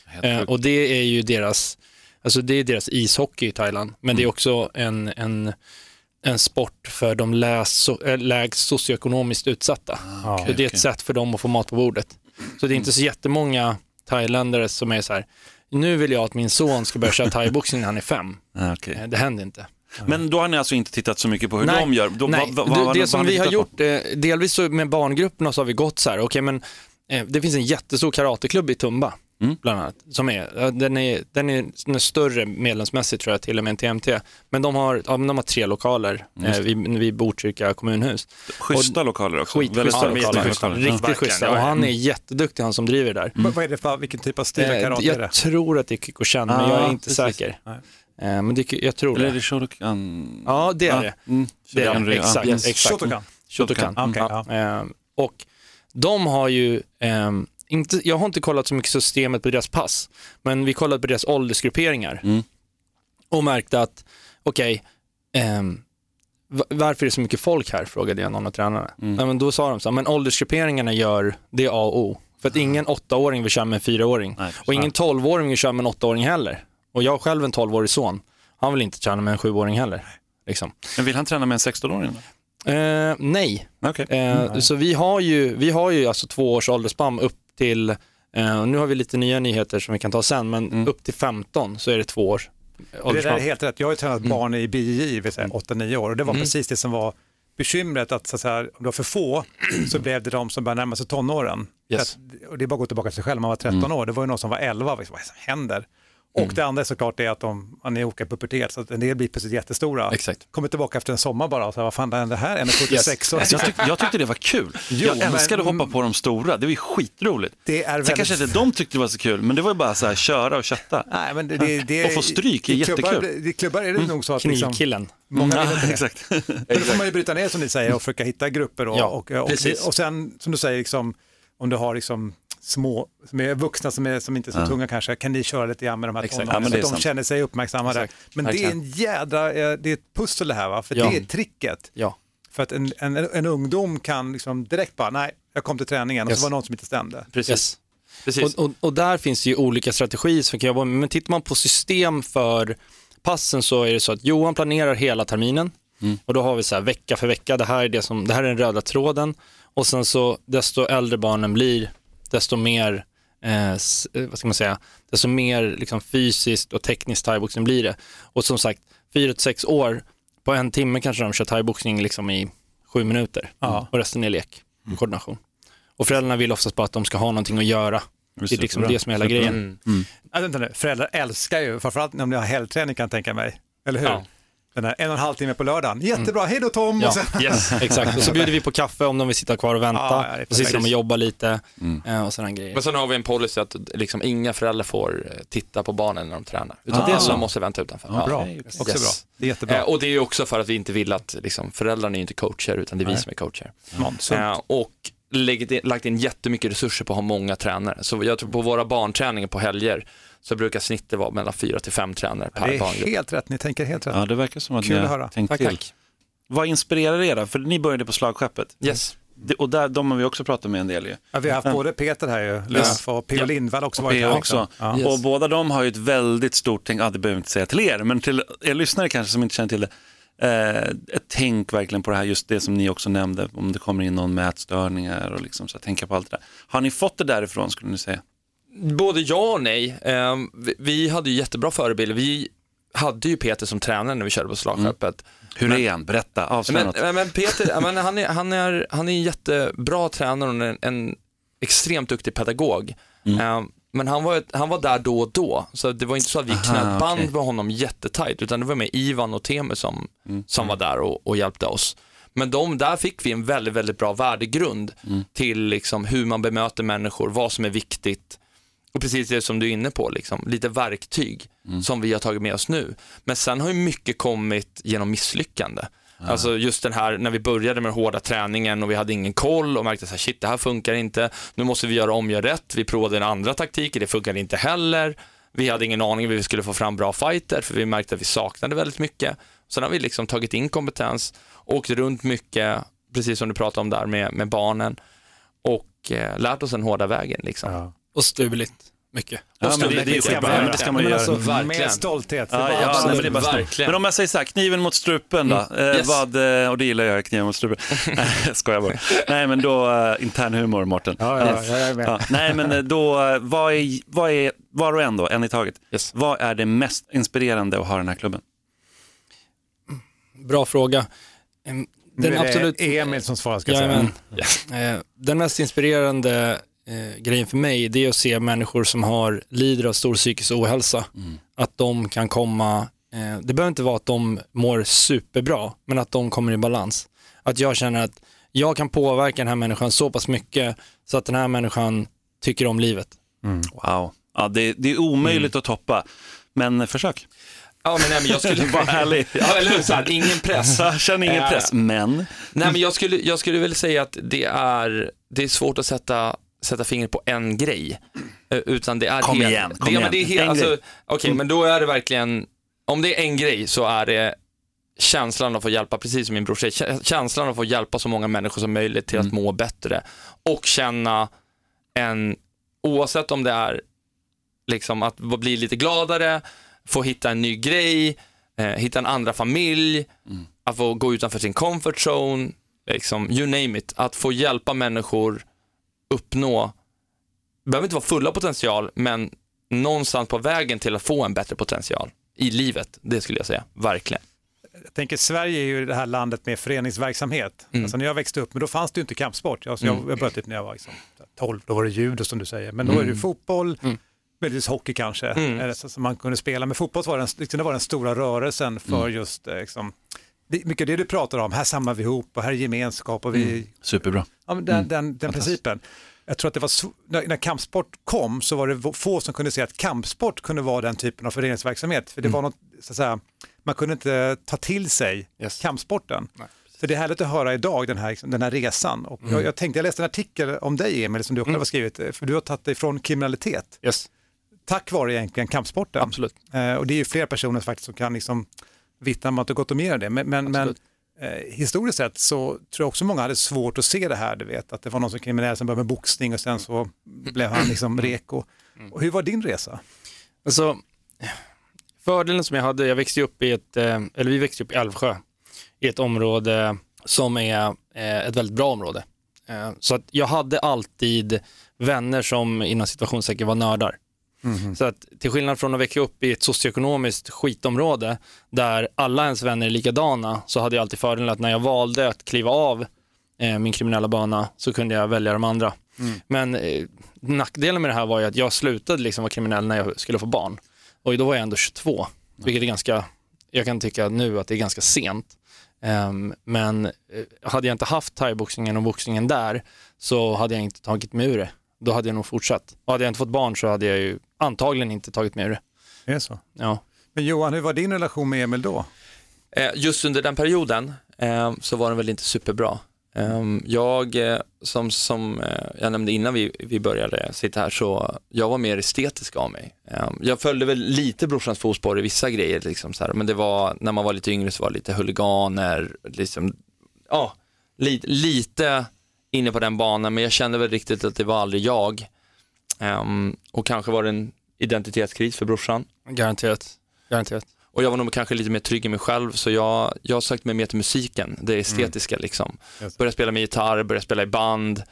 Helt Eh, och det är ju deras, alltså det är deras ishockey i Thailand, men det är också en, en, en sport för de läs, äh, lägst socioekonomiskt utsatta. Ja. så det är ett sätt för dem att få mat på bordet. Så det är inte så jättemånga thailändare som är så här, nu vill jag att min son ska börja köra thaiboxning när han är fem. Ah, okej. Eh, Det händer inte. Men då har ni alltså inte tittat så mycket på hur Nej, de gör? Då, Nej, vad- du, vad- det som vi har gjort, eh, delvis med barngrupperna så har vi gått så här, okej men eh, det finns en jättestor karateklubb i Tumba, Mm. bland annat, som är, ja, den är, den är, den är större medlemsmässigt tror jag till och med en TMT, men de har, ja, men de har tre lokaler eh, vid, vid Botkyrka kommunhus. Schyssta lokaler också. Skitschyssta stora lokaler, lokaler. riktigt schyssta ja, och ja. han är jätteduktig han som driver det där. Vad vad är det för, vilken typ av stil Eh, karate är det? jag tror att det är Kyokushin, men jag är Ah, inte precis. säker. Nej. Eh, men det, jag tror Eller är det. det Shotokan? Ja, det är det. Mm. Det är Shotokan, det, ja. exakt. Mm. exakt. Shotokan. Shotokan. Okej, Ja. ja. Ehm, och de har ju, ehm, inte, jag har inte kollat så mycket systemet på deras pass, men vi kollade på deras åldersgrupperingar Mm. och märkte att, okej, ehm, va- varför är det så mycket folk här, frågade jag någon av tränarna. Mm. Ja, men då sa de så här, men åldersgrupperingarna gör det A och O. För att ingen åttaåring vill köra med en fyraåring och ingen tolvåring vill köra med en åttaåring heller. Och jag har själv en tolvårig son, han vill inte träna med en sjuåring heller. Liksom. Men vill han träna med en 16-åring? då? Eh, nej, Okej. Eh, så vi har ju, vi har ju alltså två års åldersspann upp till, eh, nu har vi lite nya nyheter som vi kan ta sen, men upp till 15 så är det två års Det där är helt rätt. Jag har ju tränat barn i vill säga 8-9 år och det var precis det som var bekymret att, så att säga, om det var för få så blev det de som började närma sig tonåren. Yes. Att, och det är bara att gå tillbaka till sig själv, man var 13 år, det var ju någon som var 11, vad som händer? Och det andra är såklart det att de, man är olika pubertet, så att en del blir plötsligt jättestora. Exakt. Kommer tillbaka efter en sommar bara och så här, vad fan är det här? 1,76 år. Jag, tyck, jag tyckte det var kul. Jo, jag älskade men- att hoppa på de stora, det var ju skitroligt. Det är Sen väldigt... kanske inte de tyckte det var så kul, men det var ju bara så här köra och kötta. Nej, men det, det, det, Och få stryk är i jättekul. Mm. I klubbar är det nog så att liksom, Knivkillen. många vill inte det. exakt. Men då får man ju bryta ner som ni säger och försöka hitta grupper. Och, Ja, och, och, precis. och sen som du säger, liksom, om du har liksom små, som är vuxna som, är, som inte är så Ja. tunga kanske, kan ni köra lite grann med de här Exakt. tonåringarna Ja, men så att de sant. känner sig uppmärksammade. Exakt. Men det är en jädra, eh, det är ett pussel det här va, för Ja. det är tricket. Ja. För att en, en, en ungdom kan liksom direkt bara, nej, jag kom till träningen och Yes. så var det någon som inte stämde. Precis. Yes. Precis. Och, och, och där finns det ju olika strategier som kan jobba med, men tittar man på system för passen så är det så att Johan planerar hela terminen och då har vi så här vecka för vecka, det här är, det som, det här är den röda tråden och sen så desto äldre barnen blir, desto mer eh, eh, vad ska man säga, desto mer liksom, fysiskt och tekniskt thaiboxning blir det. Och som sagt, 4-6 år, på en timme kanske de kör thaiboxning liksom i sju minuter Ja. och resten är lek och koordination. Och föräldrarna vill oftast bara att de ska ha någonting att göra. Det är liksom det som är hela Superbra. grejen. Äh, vänta nu, föräldrar älskar ju, framförallt om ni har helgträning kan jag tänka mig, eller hur? Ja. Den här en och en halv timme på lördagen, jättebra, hej då Tom! Ja, Och sen, yes, exakt. Och så bjuder vi på kaffe om de vill sitta kvar och vänta. Ja, ja, och så sitter de och jobbar lite eh, och sådana grejer. Men sen har vi en policy att liksom inga föräldrar får eh, titta på barnen när de tränar. Utan Ah. det är så. de måste vänta utanför. Ja, bra, också Yes. bra, det är jättebra. Eh, och det är också för att vi inte vill att liksom, föräldrarna är inte coacher utan det är vi Nej. som är coacher. Sunt. Eh, och lagt in jättemycket resurser på att ha många tränare. Så jag tror på våra barnträningar på helger så brukar snittet vara mellan fyra till fem tränare per Det är barngrupp. helt rätt, ni tänker helt rätt. Ja, det verkar som att Kul ni att har höra. tänkt Tack, till. tack. Vad inspirerar er då? För ni började på slagskeppet. Yes. Det, och där, de har vi också pratat med en del ju. Ja, vi har haft både Peter här ju, Löf och P.O. Ja. Lindvall också Och varit här. också. Ja. Yes. Och båda de har ju ett väldigt stort tänk, ja det behöver jag inte säga till er, men till er lyssnare kanske som inte känner till det. Eh, tänk verkligen på det här, just det som ni också nämnde, om det kommer in någon mätstörningar och liksom så, tänka på allt det där. Har ni fått det därifrån skulle ni säga? Både ja och nej. Eh, vi, hade ju jättebra förebilder. Vi hade ju Peter som tränare när vi körde på slagskeppet. Hur är han? Berätta, avslöja Men, något. men, men Peter, men han, är, han, är, han är en jättebra tränare och en, en extremt duktig pedagog. Mm. Eh, men han var, han var där då och då, så det var inte så att vi knöt band okej. med honom jättetajt, utan det var med Ivan och Temu som, Mm. som var där och, och hjälpte oss. Men de, där fick vi en väldigt, väldigt bra värdegrund Mm. till liksom hur man bemöter människor, vad som är viktigt. Och precis det som du är inne på, liksom, lite verktyg Mm. som vi har tagit med oss nu. Men sen har ju mycket kommit genom misslyckande. Alltså just den här, när vi började med den hårda träningen och vi hade ingen koll och märkte så här, shit det här funkar inte, nu måste vi göra om, göra rätt. Vi provade en andra taktiker, det funkade inte heller. Vi hade ingen aning hur vi skulle få fram bra fighter, för vi märkte att vi saknade väldigt mycket. Sen har vi liksom tagit in kompetens, åkt runt mycket, precis som du pratade om där med, med barnen och eh, lärt oss den hårda vägen. Liksom. Och stulit mycket. Ja, men det, det, är skitbra. Ja, men det ska man göra. alltså, Verkligen. med stolthet. Det Ja, ja, men, det är bara men om jag säger så här, kniven mot strupen då, eh, Yes. vad, eh, och det gillar jag, kniven mot strupen. Nej, jag skojar bara. Nej men då, uh, intern humor Mårten. Ja, ja, ja, jag är med. Nej men eh, då, eh, vad är, vad är, var och en då, en i taget. Yes. Vad är det mest inspirerande att ha den här klubben? Bra fråga. Den är det absolut... Emil som svarar ska jag säga. Eh, Den mest inspirerande eh, grejen för mig det är att se människor som har, lider av stor psykisk ohälsa. Att de kan komma, eh, det behöver inte vara att de mår superbra, men att de kommer i balans. Att jag känner att jag kan påverka den här människan så pass mycket så att den här människan tycker om livet. Wow. Ja, det, det är omöjligt att toppa, men försök. Ja, men, nej, men jag skulle... Var ärlig. Ja, eller hur? Så här, ingen press. Känner ingen Eh, press, men Nej, men jag skulle, jag skulle väl säga att det är, det är svårt att sätta, sätta fingret på en grej. Eh, Utan det är Kom helt, igen, kom det, ja, men igen. det är helt, alltså. Okej, men då är det verkligen, om det är en grej så är det känslan att få hjälpa, precis som min bror säger, kä- känslan att få hjälpa så många människor som möjligt till att må bättre och känna en, oavsett om det är liksom att bli lite gladare, få hitta en ny grej, eh, hitta en andra familj, att få gå utanför sin comfort zone, liksom, you name it, att få hjälpa människor uppnå, behöver inte vara fulla potential, men någonstans på vägen till att få en bättre potential i livet, det skulle jag säga, verkligen. Jag tänker Sverige är ju det här landet med föreningsverksamhet. Mm. Alltså när jag växte upp, men då fanns det ju inte kampsport. Alltså jag, jag började typ när jag var liksom 12, då var det judo som du säger. Men då är det ju fotboll, möjligtvis hockey kanske, eh, så, som man kunde spela. Men fotboll var den, liksom, det var den stora rörelsen för just eh, liksom, det, mycket det du pratar om, här samlar vi ihop och här är gemenskap och vi superbra. Ja, den, den, den principen. Jag tror att det var, när, när kampsport kom så var det få som kunde se att kampsport kunde vara den typen av föreningsverksamhet. För det var något, så att säga, man kunde inte ta till sig kampsporten. Så det är härligt att höra idag den här, den här resan. Och jag, jag tänkte, jag läste en artikel om dig Emil som du också har skrivit, eh, för du har tagit dig från kriminalitet. Yes. Tack vare egentligen kampsporten. Absolut. Eh, och det är ju fler personer faktiskt som kan liksom vittna om att det gått och mer det. Men, men, men eh, historiskt sett så tror jag också många hade svårt att se det här, du vet, att det var någon som kriminell som började med boxning och sen så blev han liksom reko. Och hur var din resa? Alltså, fördelen som jag hade, jag växte upp i ett, eh, eller vi växte upp i Älvsjö, i ett område som är eh, ett väldigt bra område. Eh, Så att jag hade alltid vänner som inom situationstecken var nördar. Så att till skillnad från att växa upp i ett socioekonomiskt skitområde där alla ens vänner är likadana så hade jag alltid fördelen att när jag valde att kliva av eh, min kriminella bana så kunde jag välja de andra. Men eh, nackdelen med det här var ju att jag slutade liksom vara kriminell när jag skulle få barn. Och då var jag ändå 22, vilket är ganska, jag kan tycka nu att det är ganska sent. Ehm, men eh, hade jag inte haft thaiboxningen och boxningen där så hade jag inte tagit mig ur det. Då hade jag nog fortsatt. Och hade jag inte fått barn så hade jag ju antagligen inte tagit mig ur det. Är det så? Ja. Men Johan, hur var din relation med Emil då? Eh, Just under den perioden eh, så var den väl inte superbra. Eh, Jag, eh, som, som jag nämnde innan vi, vi började sitta här, så jag var mer estetisk av mig. Eh, Jag följde väl lite brorsans fotspår i vissa grejer, liksom så här, men det var, när man var lite yngre så var det lite huliganer, liksom, ja, lite, lite inne på den banan, men jag kände väl riktigt att det var aldrig jag. Ehm, och kanske var det en identitetskris för brorsan. Garanterat. Garanterat. Och jag var nog kanske lite mer trygg i mig själv, så jag, jag sökte mig mer till musiken, det estetiska liksom. Just det. Började spela med gitarr, började spela i band,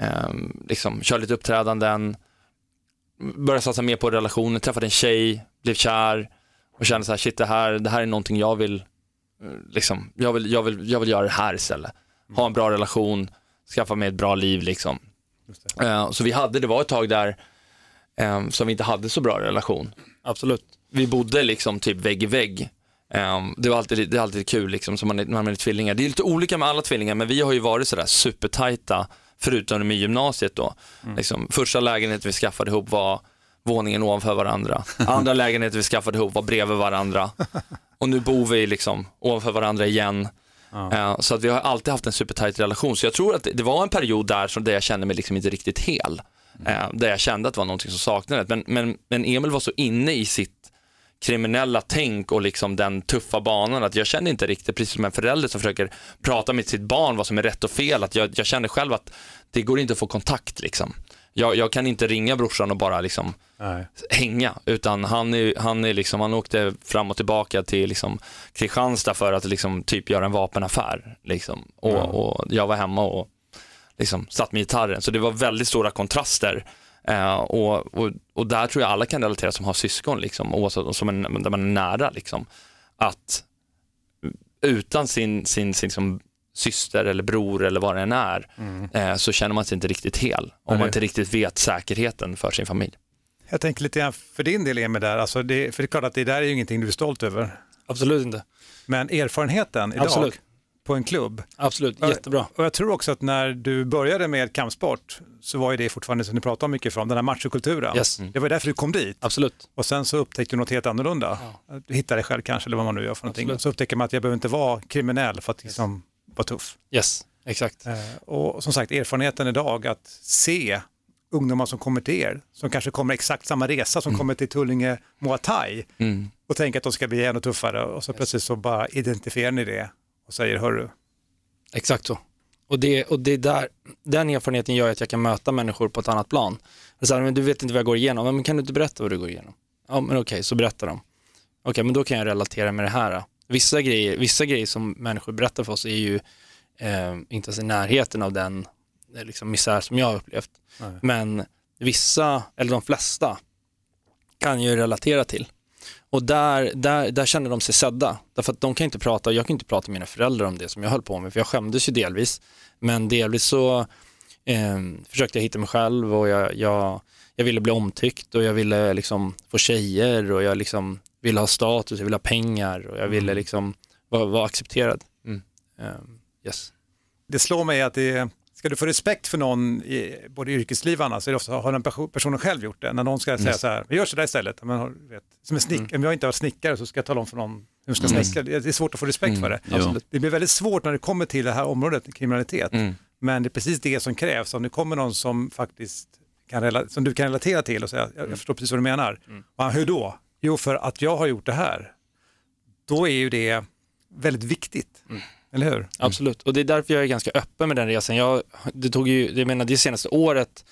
ehm, liksom, köra lite uppträdanden, började satsa mer på relationer, träffade en tjej, blev kär och kände så här, shit det här, det här är någonting jag vill, liksom, jag vill, jag vill, jag vill göra det här istället. Ha en bra relation, skaffa mig ett bra liv liksom. Eh, så vi hade, det var ett tag där eh, som vi inte hade så bra relation. Absolut. Vi bodde liksom typ vägg i vägg. Eh, det var alltid, det är alltid kul liksom, som man, är- när man är tvillingar. Det är lite olika med alla tvillingar, men vi har ju varit sådär supertajta, förutom i gymnasiet då. Liksom, första lägenheten vi skaffade ihop var våningen ovanför varandra. Andra lägenheten vi skaffade ihop var bredvid varandra. Och nu bor vi liksom ovanför varandra igen. Eh, Så att vi har alltid haft en supertajt relation. Så jag tror att det, var en period där som där jag kände mig liksom inte riktigt hel. Eh, Där jag kände att det var någonting som saknades. Men, men, men Emil var så inne i sitt kriminella tänk och liksom den tuffa banan att jag kände inte riktigt, precis som en förälder som försöker prata med sitt barn vad som är rätt och fel, att jag, jag kände själv att det går inte att få kontakt liksom. Jag, jag kan inte ringa brorsan och bara liksom Nej. hänga, utan han, är, han, är liksom, han åkte fram och tillbaka till liksom Kristianstad för att liksom typ göra en vapenaffär. Liksom. Och, och jag var hemma och liksom satt med gitarren, så det var väldigt stora kontraster. Eh, och, och, och där tror jag alla kan relatera som har syskon, liksom, oavsett som en, där man är nära. Liksom, att utan sin, sin, sin liksom, syster eller bror eller vad det än är, eh, så känner man sig inte riktigt hel. Om man inte riktigt vet säkerheten för sin familj. Jag tänker lite grann för din del Emil där, alltså det, för det är klart att det där är ju ingenting du är stolt över. Absolut inte. Men erfarenheten idag Absolut. på en klubb. Absolut, Ja, jättebra. Och jag tror också att när du började med kampsport så var ju det fortfarande som ni pratar mycket från, den här machokulturen. Yes. Det var därför du kom dit. Absolut. Och sen så upptäckte du något helt annorlunda. Du hittade dig själv kanske, eller vad man nu gör för någonting. Absolut. Så upptäcker man att jag behöver inte vara kriminell för att liksom vara tuff. Yes, exakt. Eh, Och som sagt, erfarenheten idag att se ungdomar som kommer till er, som kanske kommer exakt samma resa som kommer till Tullinge Muay Thai Mm. och tänker att de ska bli ännu tuffare och så plötsligt så bara identifierar ni det och säger hörru, Exakt så. Och, det, och det är där, den erfarenheten gör att jag kan möta människor på ett annat plan. Så här, men du vet inte vad jag går igenom, men kan du inte berätta vad du går igenom? Ja, men okej, så berättar de. Okej, men då kan jag relatera med det här. Vissa, grejer, vissa grejer som människor berättar för oss är ju eh, inte ens i närheten av den eh, liksom, misär som jag har upplevt. Men vissa, eller de flesta, kan ju relatera till. Och där, där, där känner de sig sedda. Därför att de kan inte prata, jag kan inte prata med mina föräldrar om det som jag höll på med, för jag skämdes ju delvis. Men delvis så eh, försökte jag hitta mig själv och jag, jag, jag ville bli omtyckt och jag ville liksom få tjejer och jag liksom ville ha status, jag ville ha pengar och jag ville liksom vara, vara accepterad. Mm. Eh, yes. det slår mig att det ska du få respekt för någon i både yrkesliv och annat så är det ofta, har den perso- personen själv gjort det. När någon ska säga så här, vi gör så där istället. Men, har- vet, som en snick, om jag inte har snickare så ska jag tala om för någon hur ska snickra. Det är svårt att få respekt för det. Jo. Det blir väldigt svårt när det kommer till det här området, kriminalitet. Mm. Men det är precis det som krävs. Om det kommer någon som faktiskt kan som du kan relatera till och säga, jag, jag förstår precis vad du menar. Ja, hur då? Jo, för att jag har gjort det här. Då är ju det väldigt viktigt. Eller hur? Absolut, och det är därför jag är ganska öppen med den resan. Jag, det tog ju, jag menar det senaste året,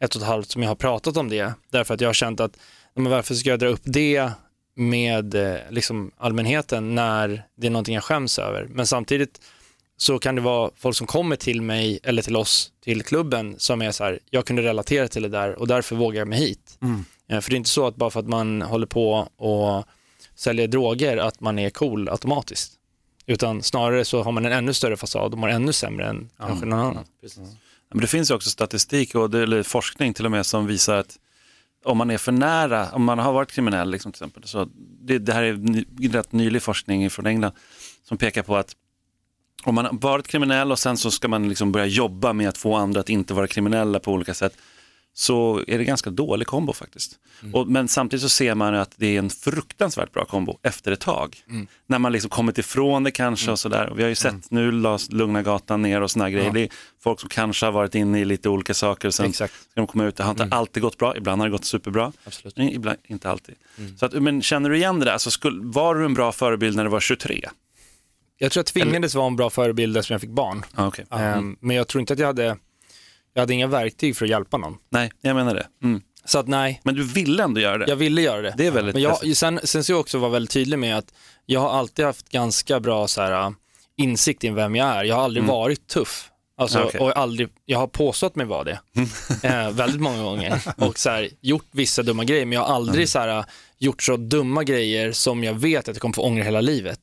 ett och ett halvt som jag har pratat om det, därför att jag har känt att, men varför ska jag dra upp det med eh, liksom allmänheten när det är någonting jag skäms över. Men samtidigt så kan det vara folk som kommer till mig eller till oss, till klubben, som är så här, jag kunde relatera till det där och därför vågar jag mig hit. Eh, För det är inte så att bara för att man håller på och säljer droger att man är cool automatiskt. Utan snarare så har man en ännu större fasad och mår ännu sämre än kanske någon annan. Men det finns ju också statistik och eller forskning till och med som visar att om man är för nära, om man har varit kriminell liksom, till exempel, så det, det här är ny, rätt nylig forskning från England som pekar på att om man har varit kriminell och sen så ska man liksom börja jobba med att få andra att inte vara kriminella på olika sätt så är det ganska dålig kombo faktiskt. Och, men samtidigt så ser man att det är en fruktansvärt bra kombo efter ett tag. När man liksom kommit ifrån det kanske och sådär. Och vi har ju sett nu lades Lugna gatan ner och sådana grejer. Det är folk som kanske har varit inne i lite olika saker. Sen Exakt. ska de komma ut. Det har inte alltid gått bra, ibland har det gått superbra. Absolut. Ibland inte alltid. Så att, men känner du igen det där? Alltså, skulle, var du en bra förebild när du var 23? Jag tror jag tvingades vara en bra förebild eftersom jag fick barn. Ah, okay. Ehm, Men jag tror inte att jag hade, jag hade inga verktyg för att hjälpa någon. Nej, jag menar det. Mm. Så att nej, Men du ville ändå göra det? jag ville göra det. Det är väldigt Men jag, sen, sen ska jag också vara väldigt tydlig med att jag har alltid haft ganska bra så här, äh, insikt i vem jag är. Jag har aldrig varit tuff. Alltså, Ja, okej. och aldrig, jag har påstått mig vara det eh, väldigt många gånger och så här, gjort vissa dumma grejer men jag har aldrig så här, gjort så dumma grejer som jag vet att jag kommer få ångra hela livet.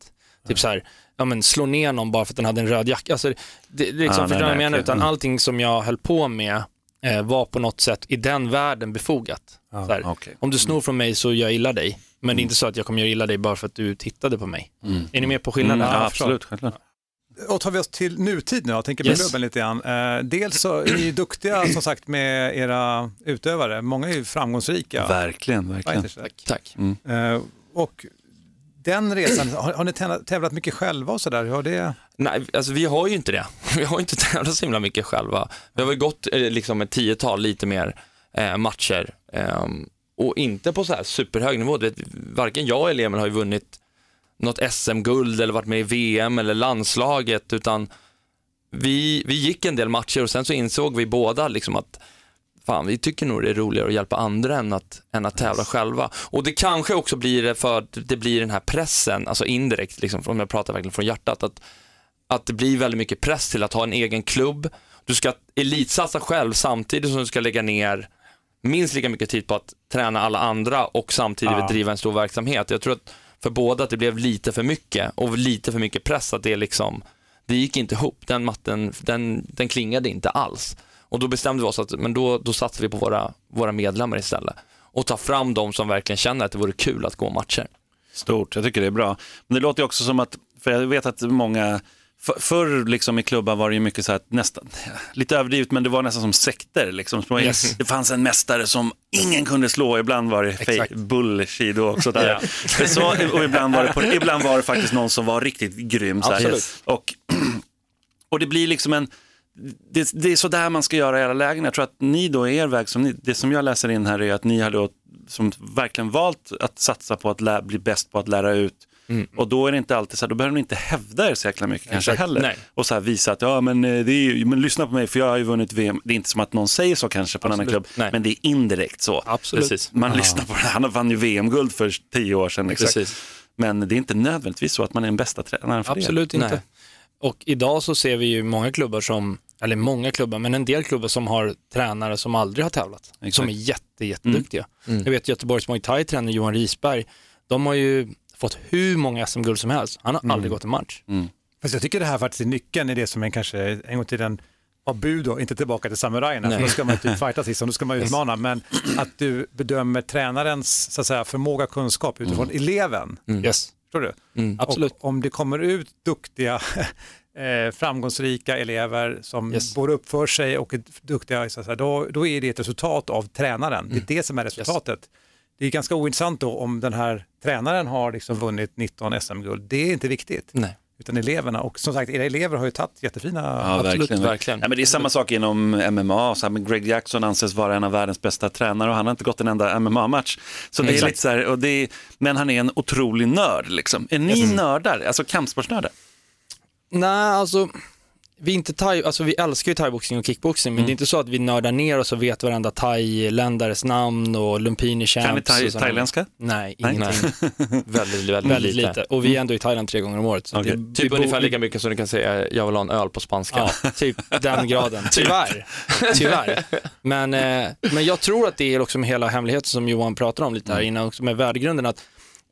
Typ så här, ja men slå ner någon bara för att den hade en röd jacka. Alltså, det, det liksom, Ah, förstår du vad jag menar? Utan Mm. allting som jag höll på med eh, var på något sätt i den världen befogat. så här, okej. Om du snor från mig så gör jag illa dig, men det är inte så att jag kommer göra illa dig bara för att du tittade på mig. Är ni med på skillnaden? Mm, ja, absolut, självklart. Och tar vi oss till nutid nu, jag tänker på Yes. klubben lite grann. Eh, dels så är ni ju duktiga som sagt med era utövare, många är ju framgångsrika. Verkligen, verkligen. Fighters. Tack. Eh, och den resan, har, har ni tävlat- mycket själva och sådär? Har det... Nej, alltså vi har ju inte det. Vi har ju inte tävlat så himla mycket själva. Vi har väl gått eh, liksom ett tiotal lite mer eh, matcher eh, och inte på så här superhög nivå. Vet, varken jag eller Emil har ju vunnit något SM-guld eller varit med i VM eller landslaget utan vi, vi gick en del matcher och sen så insåg vi båda liksom att fan, vi tycker nog det är roligare att hjälpa andra än att, än att tävla själva. Och det kanske också blir det för att det blir den här pressen, alltså indirekt, liksom, om jag pratar verkligen från hjärtat, att, att det blir väldigt mycket press till att ha en egen klubb. Du ska elitsatsa själv samtidigt som du ska lägga ner minst lika mycket tid på att träna alla andra och samtidigt Ja. driva en stor verksamhet. Jag tror att för båda att det blev lite för mycket och lite för mycket press att det liksom, det gick inte ihop. Den matten, den, den klingade inte alls. Och då bestämde vi oss att, men då, då satsar vi på våra, våra medlemmar istället. Och tar fram de som verkligen känner att det vore kul att gå matcher. Stort, jag tycker det är bra. Men det låter också som att, för jag vet att många, för, förr liksom i klubbar var det ju mycket så här, att nästan, lite överdrivet, men det var nästan som sekter. Liksom. Yes. Det fanns en mästare som ingen kunde slå, ibland var det fake bullshit då också. Där. Det så, och ibland var, det på, ibland var det faktiskt någon som var riktigt grym. Så. Och, och det blir liksom en, det, det är så där man ska göra i alla lägen. Jag tror att ni då, er väg, som ni, det som jag läser in här är att ni har då som verkligen valt att satsa på att lä, bli bäst på att lära ut. Och då är det inte alltid så här, då behöver ni inte hävda er så jäkla mycket kanske Exakt. heller. Nej. Och så här visa att, ja men, eh, det är men lyssna på mig för jag har ju vunnit VM. Det är inte som att någon säger så kanske på en annan Absolut. klubb, Nej. men det är indirekt så. Absolut. Precis. Man lyssnar på det, han vann ju VM-guld för tio år sedan. Liksom. Precis. Men det är inte nödvändigtvis så att man är den bästa tränaren för Absolut Nej. inte. Och idag så ser vi ju många klubbar som, eller många klubbar, men en del klubbar som har tränare som aldrig har tävlat. Exakt. Som är jätte, jätteduktiga. Jag vet Göteborgs Muay Thai-tränare Johan Risberg, de har ju fått hur många SM-guld som helst. Han har aldrig gått en match. Fast jag tycker det här faktiskt är nyckeln i det som en kanske en gång till den var budo, inte tillbaka till samurajerna, för då ska man ju typ fighta sist, då ska man utmana, men att du bedömer tränarens så att säga, förmåga, kunskap utifrån eleven. Yes. Förstår du? Absolut. Och om det kommer ut duktiga, eh, framgångsrika elever som Yes. både uppför sig och är duktiga, så säga, då, då är det ett resultat av tränaren. Det är det som är resultatet. Det är ganska ointressant då om den här tränaren har liksom vunnit 19 SM-guld. Det är inte viktigt. Nej. Utan eleverna. Och som sagt, era elever har ju tagit jättefina... Ja, Absolut, verkligen. verkligen. Ja, men det är samma sak inom MMA. Så här, men Greg Jackson anses vara en av världens bästa tränare och han har inte gått en enda MMA-match. Så det är Exakt. lite så här, och det är, men han är en otrolig nörd. Liksom. Är ni nördar, alltså kampsportsnördar? Nej, alltså vi, inte thai, alltså vi älskar ju thaiboxning och kickboxing, men det är inte så att vi nördar ner oss och vet varenda thailändares namn och lumpini champs. Kan ni thai- thailändska? Nej, Nej. ingenting. Väldigt, väldigt, Väldigt lite. Och vi är ändå i Thailand tre gånger om året. Okej. det, Typ ungefär lika mycket som du kan säga, jag vill ha en öl på spanska. Ja, typ den graden. Tyvärr. Tyvärr. Men, eh, men jag tror att det är också med hela hemligheten som Johan pratar om lite här Mm. innan, också med värdegrunden, att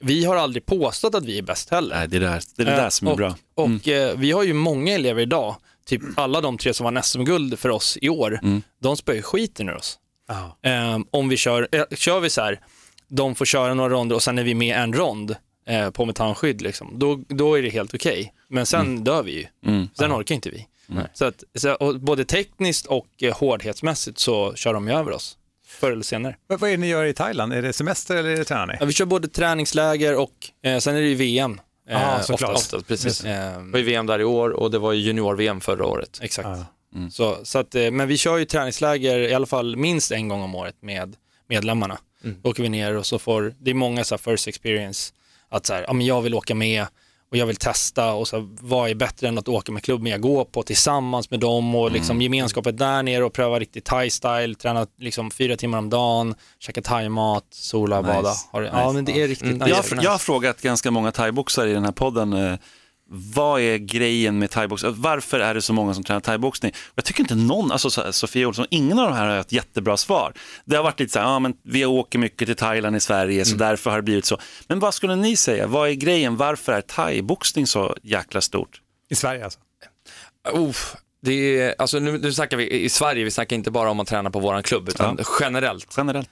vi har aldrig påstått att vi är bäst heller. Nej, det är det, där, det, är det Eh, där som är och, bra. Och eh, vi har ju många elever idag, typ alla de tre som vann SM-guld för oss i år, Mm. de spöar ju skiten ur oss. Ja. Eh, om vi kör, eh, kör vi så här, de får köra några ronder och sen är vi med en rond eh, på metandskydd, liksom, då, då är det helt okej. Men sen dör vi ju. Mm. Sen orkar inte vi. Så att, så, både tekniskt och eh, hårdhetsmässigt så kör de ju över oss, förr eller senare. Vad vad är det ni gör i Thailand? Är det semester eller är det tränar ni? Ja, vi kör både träningsläger och eh, sen är det ju VM. Eh, Ja, såklart. oftast. Oftast, precis. Eh, Det var ju VM där i år och det var ju junior-VM förra året. Exakt. Ja. Så, så att, eh, men vi kör ju träningsläger i alla fall minst en gång om året med medlemmarna. Då åker vi ner och så får, det är många så här first experience, att så här, ja, men jag vill åka med och jag vill testa och så vad är bättre än att åka med klubben jag går på tillsammans med dem och liksom gemenskapet där nere och pröva riktigt thai-style, träna liksom fyra timmar om dagen, käka thai-mat, sola, Nice. bada. Har, det- Ja men det är riktigt nice. Jag, har- jag har frågat ganska många thaiboxare i den här podden, eh, vad är grejen med thaiboxning? Varför är det så många som tränar thaiboxning? Jag tycker inte någon, alltså så här, Sofia Olsson, ingen av de här har ett jättebra svar. Det har varit lite så här, ja men vi åker mycket till Thailand i Sverige så därför har det blivit så. Men vad skulle ni säga, vad är grejen, varför är thaiboxning så jäkla stort? I Sverige alltså? Uff, Det är, alltså nu, nu snackar vi i Sverige, vi snackar inte bara om att träna på våran klubb, utan generellt. Generellt.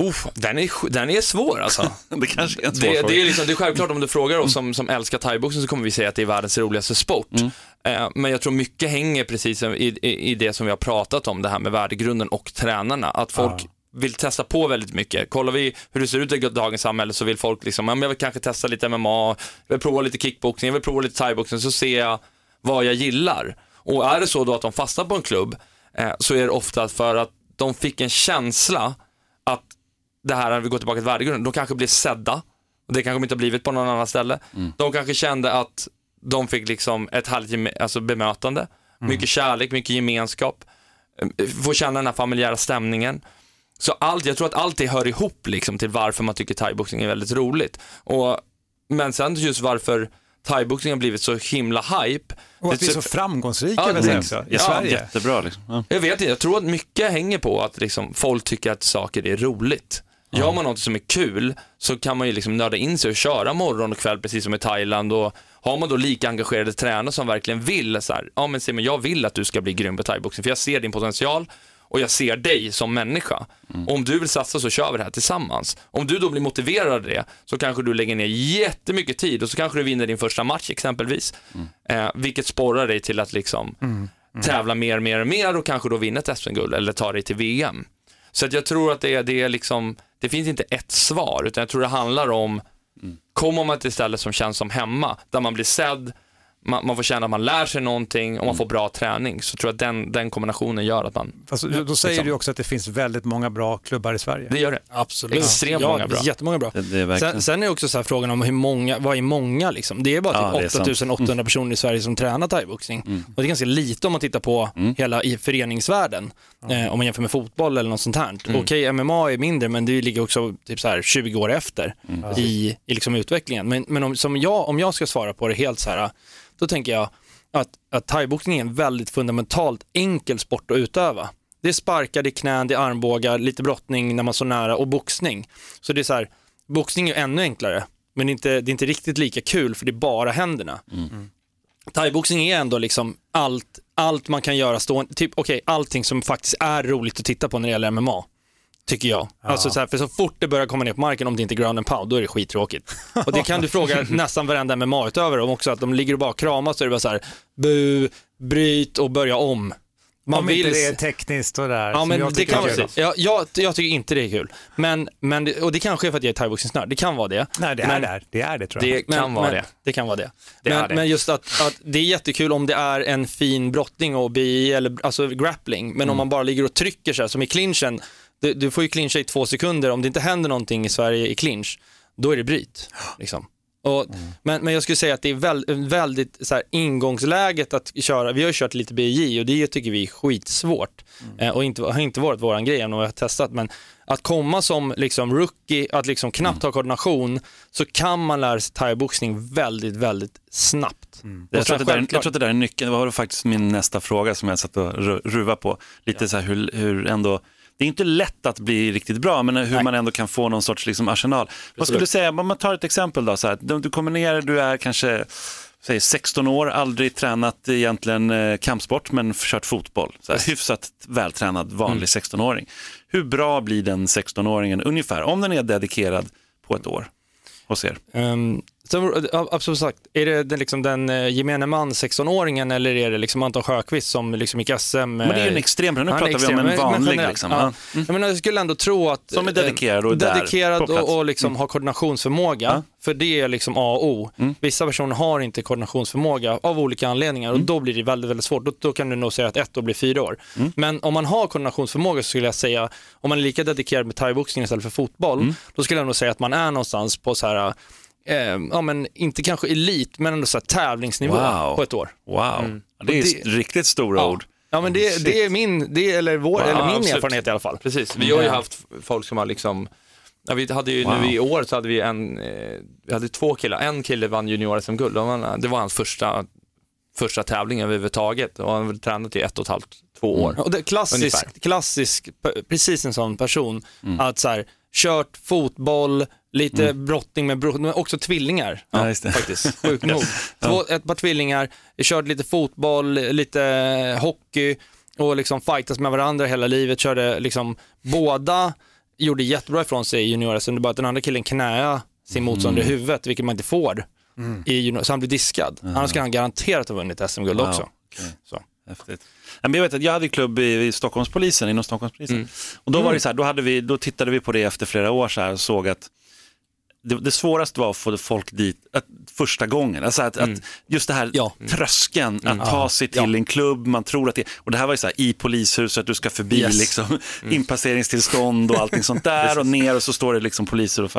Uff, den, är, den är svår alltså. det kanske är en svår det, fråga. det, är liksom, det är självklart om du frågar oss som, som älskar thaiboxning så kommer vi säga att det är världens roligaste sport. Eh, men jag tror mycket hänger precis i, i, i det som vi har pratat om, det här med värdegrunden och tränarna. Att folk vill testa på väldigt mycket. Kollar vi hur det ser ut i dagens samhälle så vill folk liksom, jag vill kanske testa lite MMA, jag vill prova lite kickboxning, jag vill prova lite thaiboxning, så ser jag vad jag gillar. Och är det så då att de fastnar på en klubb eh, så är det ofta för att de fick en känsla det här, när vi går tillbaka till värdegrunden, de kanske blir sedda. Och det kanske de inte har blivit på någon annan ställe. De kanske kände att de fick liksom ett härligt alltså bemötande, mycket kärlek, mycket gemenskap, eh, få känna den här familjära stämningen. Så allt, jag tror att allt det hör ihop liksom till varför man tycker thaiboxning är väldigt roligt. Och, men sen just varför thaiboxning har blivit så himla hype. Och att Det- vi är så framgångsrika Ja, exakt. också, i Ja, Sverige. Jättebra liksom. Ja. Jag vet inte, jag tror att mycket hänger på att liksom, folk tycker att saker är roligt. Gör man något som är kul så kan man ju liksom nörda in sig och köra morgon och kväll precis som i Thailand och har man då lika engagerade tränare som verkligen vill så här, ja men Simon jag vill att du ska bli grym på thaiboxning för jag ser din potential och jag ser dig som människa. Och om du vill satsa så kör vi det här tillsammans. Om du då blir motiverad av det så kanske du lägger ner jättemycket tid och så kanske du vinner din första match exempelvis. Eh, vilket sporrar dig till att liksom tävla mer, mer, mer och kanske då vinna ett SM-guld eller ta dig till VM. Så att jag tror att det är, det är liksom, det finns inte ett svar, utan jag tror det handlar om, kommer man till ett ställe som känns som hemma, där man blir sedd, man, man får känna att man lär sig någonting och man får bra träning, så tror jag att den, den kombinationen gör att man, Fast då- då säger Liksom. du också att det finns väldigt många bra klubbar i Sverige. det gör det. Absolut. Extremt ja, många bra. Jättemånga bra. Det, det är. Sen, sen är det också så här frågan om hur många, vad är många liksom? Det är bara Ja, typ sant. 8800 personer i Sverige som tränar thaiboxning. Mm. Och det är ganska lite om man tittar på hela i föreningsvärlden. Eh, om man jämför med fotboll eller något sånt här. Mm. Okej, MMA är mindre men det ligger också typ så här 20 år efter Mm. i, i liksom utvecklingen. Men, men om, som jag, om jag ska svara på det helt så här, då tänker jag att, att thaiboxning är en väldigt fundamentalt enkel sport att utöva. Det är sparkar, det är knän, det är armbågar, lite brottning när man står nära och boxning. Så det är så här, boxning är ännu enklare, men det är inte, det är inte riktigt lika kul för det är bara händerna. Thaiboxning är ändå liksom allt, allt man kan göra stående, typ okej, allting som faktiskt är roligt att titta på när det gäller MMA. Tycker jag. Alltså så här, för så fort det börjar komma ner på marken, om det inte är ground and pound, då är det skittråkigt. Och det kan du fråga nästan varenda MMA-utövare om också, att de ligger och bara kramas så är det bara så här, bu, bryt och börja om. Man Om inte det är tekniskt och där. Ja, men jag det kan är vara kul. så. Ja, jag, jag tycker inte det är kul. Men, men, det- och det kanske är för att jag är thaiboxningsnörd, det kan vara det. Nej, det är Men- det. Det är det tror jag. Det kan men, vara men, det. Det kan vara det. Det men, det. men just att, att det är jättekul om det är en fin brottning och BI eller alltså grappling, men Mm. om man bara ligger och trycker så här, som i clinchen, du, du får ju clincha i två sekunder, om det inte händer någonting i Sverige i clinch, då är det bryt. Liksom. Och, Mm. men, men jag skulle säga att det är väl, väldigt så här, ingångsläget att köra, vi har ju kört lite BJ och det tycker vi är skitsvårt Mm. eh, och inte, har inte varit våran grej än och jag har testat, men att komma som liksom rookie, att liksom knappt Mm. ha koordination, så kan man lära sig thaiboxning väldigt, väldigt snabbt. Mm. Jag tror, sen att det där, jag tror att det där är nyckeln. Det var faktiskt min nästa fråga som jag satt och ru- ruva på. Lite så här hur, hur ändå, det är inte lätt att bli riktigt bra, men hur man ändå kan få någon sorts liksom, arsenal. Vad skulle du säga, om man tar ett exempel då, så här, du kommer ner, du är kanske säg 16 år, aldrig tränat egentligen eh, kampsport, men kört fotboll. Så här, hyfsat vältränad vanlig 16-åring. Hur bra blir den 16-åringen ungefär, om den är dedikerad på ett år hos er? Um, ja, absolut sagt, är det den, liksom den uh, gemene man 16-åringen eller är det liksom Anton Sjöqvist som liksom gick SM? Men det är ju en extrem, nu pratar vi om extrem, en men- men vanlig. generellt, liksom. ja. Ja. Jag, menar, jag skulle ändå tro att... Som är eh, dedikerad och är där, Dedikerad plats. och, och liksom har koordinationsförmåga, Ja. för det är liksom A och O. Vissa personer har inte koordinationsförmåga av olika anledningar och då blir det väldigt, väldigt svårt. Då, då kan du nog säga att ett år blir fyra år. Men om man har koordinationsförmåga så skulle jag säga, om man är lika dedikerad med thaiboxning istället för fotboll, då skulle jag nog säga att man är någonstans på så här, eh, ja men inte kanske elit, men ändå så tävlingsnivå Wow. på ett år. Wow, det är det- riktigt stora Ja. ord. Ja men det, det är min, det är, eller vår, Ja, eller min absolut. erfarenhet i alla fall. Precis, vi har ju Ja. haft folk som har liksom, ja, vi hade ju Wow. nu i år så hade vi en, eh, vi hade två killar, en kille vann junior-SM-guld, Det var- det var hans första, första tävling överhuvudtaget och han hade tränat i ett och ett halvt, två år. Och det klassisk, klassisk, precis en sån person, Mm. att så här, kört fotboll, lite brotting med bror, men också tvillingar. Ja, det. Faktiskt, sjukt nog. Två, ett par tvillingar, körde lite fotboll, lite hockey och liksom fightas med varandra hela livet. Körde liksom, båda gjorde jättebra ifrån sig i junior det bara att den andra killen knäade sin motståndare i huvudet, vilket man inte får. I junior, så han blir diskad. Annars skulle han garanterat ha vunnit SM-guld också. Wow, okej. Så. Häftigt. Ja, jag vet att jag hade klubb i, i Stockholmspolisen, inom Stockholmspolisen. Mm. Och då var det så här, då, hade vi, då tittade vi på det efter flera år så här och såg att det, det svåraste var att få folk dit att, första gången. Alltså att, att just det här Mm. Ja. Mm. tröskeln, att ta sig till en klubb, man tror att det, och det här var ju så här i polishuset, du ska förbi Yes. Mm. liksom, inpasseringstillstånd och allting sånt där och ner och så står det liksom poliser och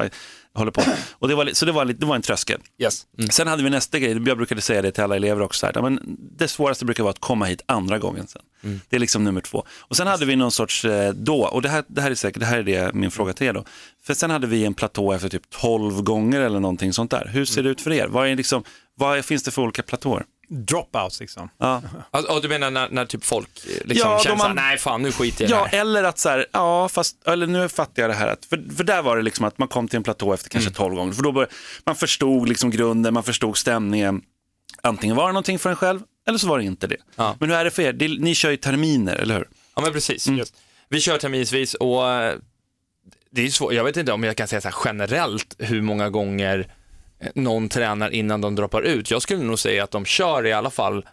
håller på. Och det var, så det var, det var en tröskel. Yes. Sen hade vi nästa grej, jag brukade säga det till alla elever också, så här, men det svåraste brukar vara att komma hit andra gången sen. Det är liksom nummer två. Och sen hade vi någon sorts, eh, då, och det här, det här är säkert, det här är det, min fråga till er då. För sen hade vi en platå efter typ 12 gånger eller någonting sånt där. Hur ser det ut för er? Vad, är liksom, vad finns det för olika platåer? Dropouts liksom. Ja, Alltså, och du menar när, när typ folk eh, liksom Ja, känner man- nej fan nu skiter jag i det ja här. eller att så här, ja fast, eller nu fattar jag det här. Att, för, för där var det liksom att man kom till en platå efter kanske 12 gånger. För då bör, man förstod liksom grunden, man förstod stämningen. Antingen var det någonting för en själv, eller så var det inte det. Ja. Men hur är det för er? Det, ni kör ju terminer, eller hur? Ja men precis. Mm. Just. Vi kör terminsvis och eh, det är svårt, jag vet inte om jag kan säga så här generellt hur många gånger någon tränar innan de droppar ut. Jag skulle nog säga att de kör i alla fall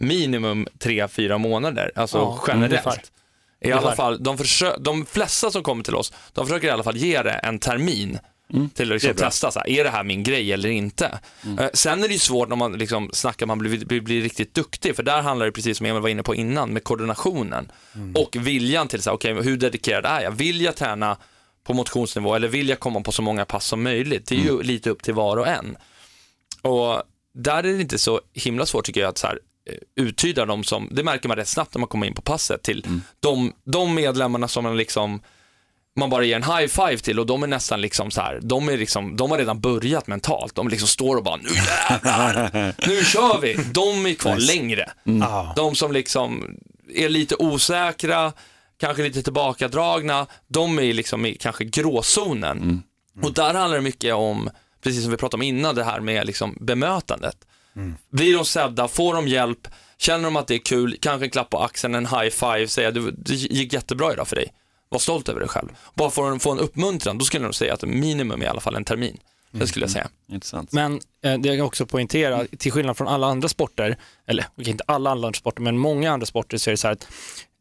minimum tre fyra månader, alltså Ja, generellt. ungefär. I alla fall, de, försö- de flesta som kommer till oss, de försöker i alla fall ge det en termin till att liksom testa, så här, är det här min grej eller inte? Eh, sen är det ju svårt när man liksom snackar, man blir, blir, blir riktigt duktig, för där handlar det precis som Emil var inne på innan, med koordinationen och viljan till, så här, okej, hur dedikerad är jag? Vill jag träna på motionsnivå eller vill jag komma på så många pass som möjligt? Det är ju lite upp till var och en. Och där är det inte så himla svårt tycker jag att så här, eh, uttyda dem som, det märker man rätt snabbt när man kommer in på passet till de, de medlemmarna som man liksom man bara ger en high five till och de är nästan liksom så här, de, är liksom, de har redan börjat mentalt. De liksom står och bara, nu jävlar, nu kör vi. De är kvar längre. De som liksom är lite osäkra, kanske lite tillbakadragna, de är liksom i kanske gråzonen. Och där handlar det mycket om, precis som vi pratade om innan, det här med liksom bemötandet. Blir de sedda, får de hjälp, känner de att det är kul, kanske en klapp på axeln, en high five, säga du, det gick jättebra idag för dig. Var stolt över dig själv. Bara för att få en uppmuntran, då skulle nog säga att minimum är i alla fall en termin. Det skulle jag säga. Intressant. Men eh, det jag också poängtera, till skillnad från alla andra sporter, eller okej, inte alla andra sporter, men många andra sporter så är det så här att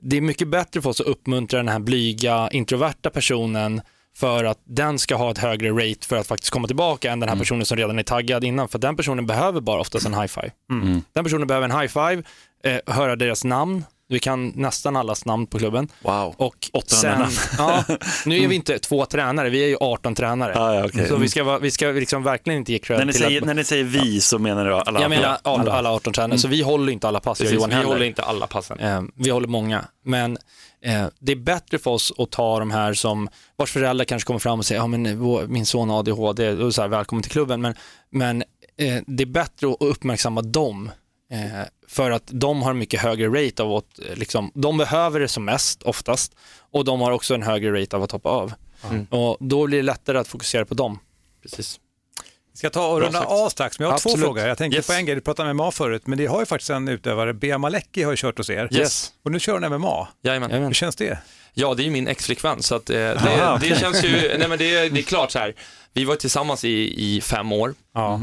det är mycket bättre för oss att uppmuntra den här blyga, introverta personen för att den ska ha ett högre rate för att faktiskt komma tillbaka än den här personen som redan är taggad innan. För den personen behöver bara oftast en high five. Den personen behöver en high five, eh, höra deras namn, vi kan nästan allas namn på klubben. Wow. Och 800 sen, ja, nu är vi inte två tränare, vi är ju 18 tränare. Ja, ja, okej. Så vi ska, vara- vi ska liksom verkligen inte ge cred När ni, till säger, att, när ni säger vi så menar du alla? Jag menar alla, alla 18 tränare, så vi håller inte alla pass, Precis, Johan vi heller. håller inte alla passen. Eh, vi håller många, men eh, det är bättre för oss att ta de här som, vars föräldrar kanske kommer fram och säger, ja men eh, vår, min son har ADHD, och så här, välkommen till klubben, men, men eh, det är bättre att uppmärksamma dem, eh, för att de har en mycket högre rate av att, eh, liksom, de behöver det som mest oftast, och de har också en högre rate av att hoppa av. Och då blir det lättare att fokusera på dem. Precis. Vi ska ta och runda av strax, men jag har två Absolut. frågor. Jag tänkte Yes. på en grej, du pratade med MMA förut, men det har ju faktiskt en utövare, Bea Maleki har ju kört hos er. Yes. Och nu kör hon MMA. Jajamän. Jajamän. Hur känns det? Ja, det är ju min exflickvän, så att, eh, det, Aha, det känns ju, nej men det, det är klart så här, vi var tillsammans i, i fem år Ja.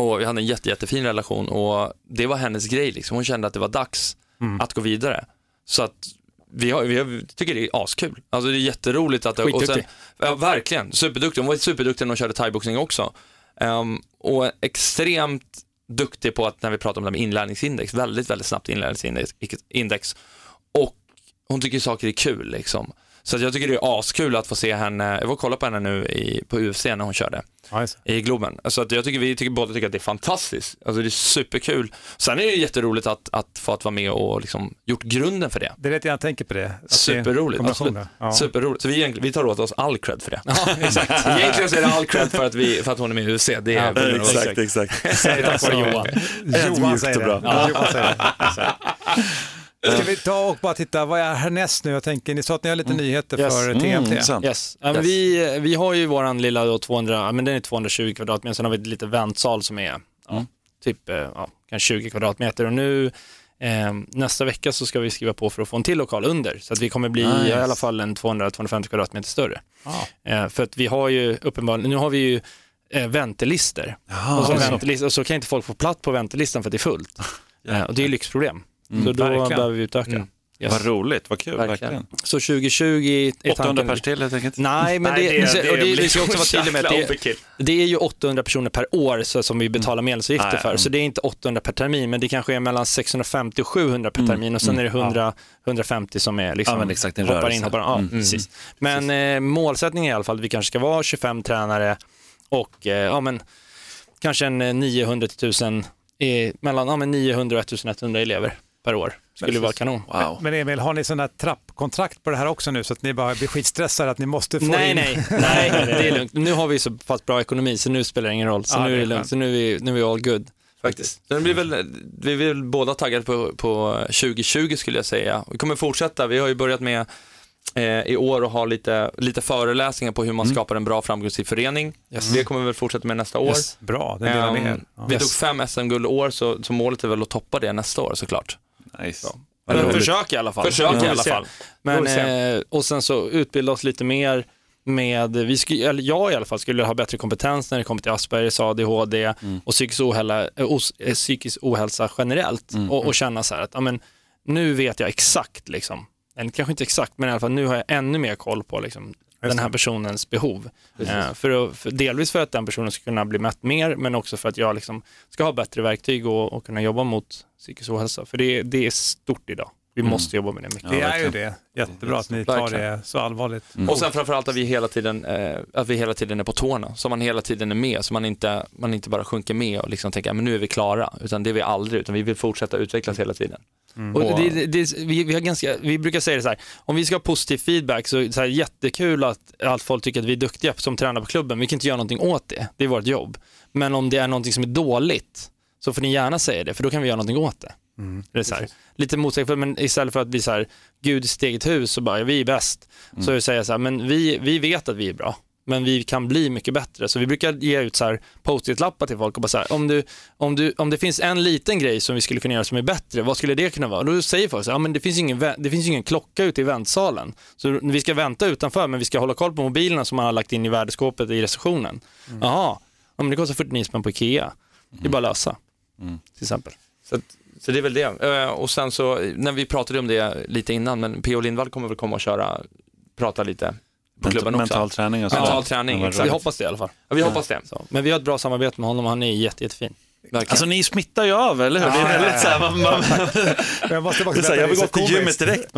Och vi hade en jätte, jättefin relation och det var hennes grej liksom. Hon kände att det var dags att gå vidare. Så att vi, har, vi har, tycker det är askul. Alltså det är jätteroligt att... Och sen, ja, verkligen, superduktig. Hon var superduktig när hon körde thaiboxning också. Ehm, och extremt duktig på att, när vi pratar om det här med inlärningsindex, väldigt, väldigt snabbt inlärningsindex. Index. Och hon tycker saker är kul liksom. Så att jag tycker det är askul att få se henne, jag var och kolla på henne nu i, på UFC när hon körde Ja, det. i Globen. Så att jag tycker vi tycker, båda tycker att det är fantastiskt. Alltså det är superkul. Sen är det jätteroligt att, att få att vara med och liksom gjort grunden för det. Det är rätt jag tänker på det. Det Superroligt, absolut. Ja. Superroligt. Så vi, vi tar åt oss all cred för det. Ja, exakt. Egentligen så är det all cred för att, vi, för att hon är med i UFC. Det är oss. Exakt, exakt. Tack vare Johan. Johan Ödmjukt säger det. bra. Ja, Johan säger det. Ska vi ta och bara titta, vad är härnäst nu? Jag tänker, ni sa att ni har lite nyheter Yes. för Mm, TMT. intressant. Yes. Ja, men vi, vi har ju våran lilla då 200, ja, men den är 220 kvadratmeter, sen har vi ett litet väntsal som är ja, typ eh, ja, kanske 20 kvadratmeter och nu eh, nästa vecka så ska vi skriva på för att få en till lokal under, så att vi kommer bli Nice. i alla fall en 200-250 kvadratmeter större. Ja. Eh, för att vi har ju uppenbarligen, nu har vi ju eh, väntelister och, så väntelist, och så kan inte folk få plats på väntelistan för att det är fullt. Eh, och det är ju lyxproblem. så då verkligen. behöver vi utöka. Yes. Vad roligt, vad kul, Verkligen. verkligen. Så 2020 är 800 tanken- pers till helt enkelt. Nej, men Nej, det, det- det, det och det, vi ska också vara så tydliga med att det, det är ju 800 personer per år så, som vi betalar medlemsavgifter Nej, för, mm. så det är inte 800 per termin, men det kanske är mellan 650 och 700 per termin och sen är det 100, 150 som är liksom, Ja, men exakt, en hoppar rörelse. in, hoppar ja, Mm. precis. Men eh, målsättningen är i alla fall att vi kanske ska vara 25 tränare och eh, ja, men, kanske en eh, 900 till 1000, eh, mellan ja, men 900 och 1100 elever per år. Skulle vara kanon. Wow. Men Emil, har ni sådana trappkontrakt på det här också nu så att ni bara blir skitstressade att ni måste få Nej, in... nej, nej, det är lugnt. Nu har vi så pass bra ekonomi så nu spelar det ingen roll. Så Ja, nu är det lugnt, så nu är vi, nu är vi all good. Faktiskt. Sen blir väl, vi är väl båda taggade på, på 2020 skulle jag säga. Vi kommer fortsätta. Vi har ju börjat med eh, i år och ha lite, lite föreläsningar på hur man skapar en bra framgångsrik förening. Det kommer vi väl fortsätta med nästa år. Yes, bra, det delar med Ehm, er. Ja. Vi tog fem SM-guld år, så, så målet är väl att toppa det nästa år såklart. Nice. Men försök i alla fall. Försök Ja, i alla fall. Men, eh, och sen så utbilda oss lite mer med, vi skulle, eller jag i alla fall skulle ha bättre kompetens när det kommer till Aspergers, ADHD och psykisk ohälsa, eh, os, eh, psykisk ohälsa generellt och, och känna så här att ja, men, nu vet jag exakt, liksom, eller kanske inte exakt, men i alla fall nu har jag ännu mer koll på liksom, den här personens behov. Eh, för för, delvis för att den personen ska kunna bli mätt mer, men också för att jag liksom, ska ha bättre verktyg och, och kunna jobba mot psykisk ohälsa. För det, det är stort idag. Vi måste jobba med det mycket. Det är ju det. Jättebra att ni tar det så allvarligt. Och sen framförallt att vi hela tiden, eh, att vi hela tiden är på tårna, så man hela tiden är med, så man inte, man inte bara sjunker med och liksom tänker, "Ja, men nu är vi klara, utan det är vi aldrig, utan vi vill fortsätta utvecklas hela tiden. Och det, det, det, vi, vi, har ganska, vi brukar säga det så här, om vi ska ha positiv feedback så är det så här jättekul att, att folk tycker att vi är duktiga som tränar på klubben. Vi kan inte göra någonting åt det, det är vårt jobb. Men om det är någonting som är dåligt så får ni gärna säga det, för då kan vi göra någonting åt det. Det är så här, lite motsägelsefullt, men istället för att bli så här, Gud i sitt eget hus och bara, ja, vi är bäst, så är det säga så här, men vi, vi vet att vi är bra. Men vi kan bli mycket bättre. Så vi brukar ge ut så här post-it-lappar till folk och bara så här, om, du, om, du, om det finns en liten grej som vi skulle kunna göra som är bättre, vad skulle det kunna vara? Då säger folk så här, ja, men det finns ingen, det finns ingen klocka ute i väntsalen. Så vi ska vänta utanför, men vi ska hålla koll på mobilerna som man har lagt in i värdeskåpet i receptionen. Jaha, ja, men det kostar 49 spänn på Ikea. Det är bara att lösa, till exempel. Så, att, så det är väl det. Eh, Och sen så, när vi pratade om det lite innan, men P.O. Lindvall kommer väl komma och köra, prata lite på klubben också. Mental träning och så. Mental träning, Ja, exakt. Vi hoppas det i alla fall. Ja, vi hoppas det. Så. Men vi har ett bra samarbete med honom och han är jätte, jättefin. Verkligen. Alltså ni smittar ju av, eller hur? det är väldigt så här, man, man, Jag måste bara här, jag vill gå till gymmet direkt.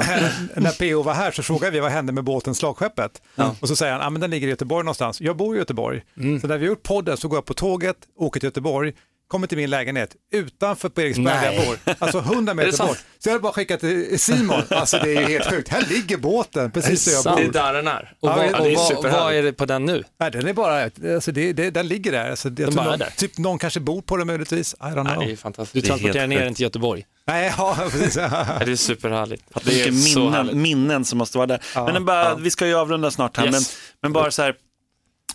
När PO var här så frågade vi vad hände med båten Slagskeppet. Och så säger han, ah, men den ligger i Göteborg någonstans. Jag bor i Göteborg. Så när vi har gjort podden så går jag på tåget, åker till Göteborg, kommer till min lägenhet utanför på Eriksberg där jag bor. Alltså 100 meter bort. Så jag har bara skickat till Simon. Alltså det är ju helt sjukt. Här ligger båten precis där jag sant? Det är bor. där den är. Och, Ja, vad, det är och vad, är det på den nu? Nej, den är bara, alltså det, det, den ligger där. Alltså, tror bara är någon, där. Typ någon kanske bor på den möjligtvis. I don't know. Nej, det är Du fantastiskt. Det är transporterar ner den till Göteborg. Nej, ja, precis. Det är superhärligt. Det är Vilka så minnen, härligt. minnen som måste vara där. Ja, men den bara, ja. vi ska ju avrunda snart här, Yes. men, men bara så här,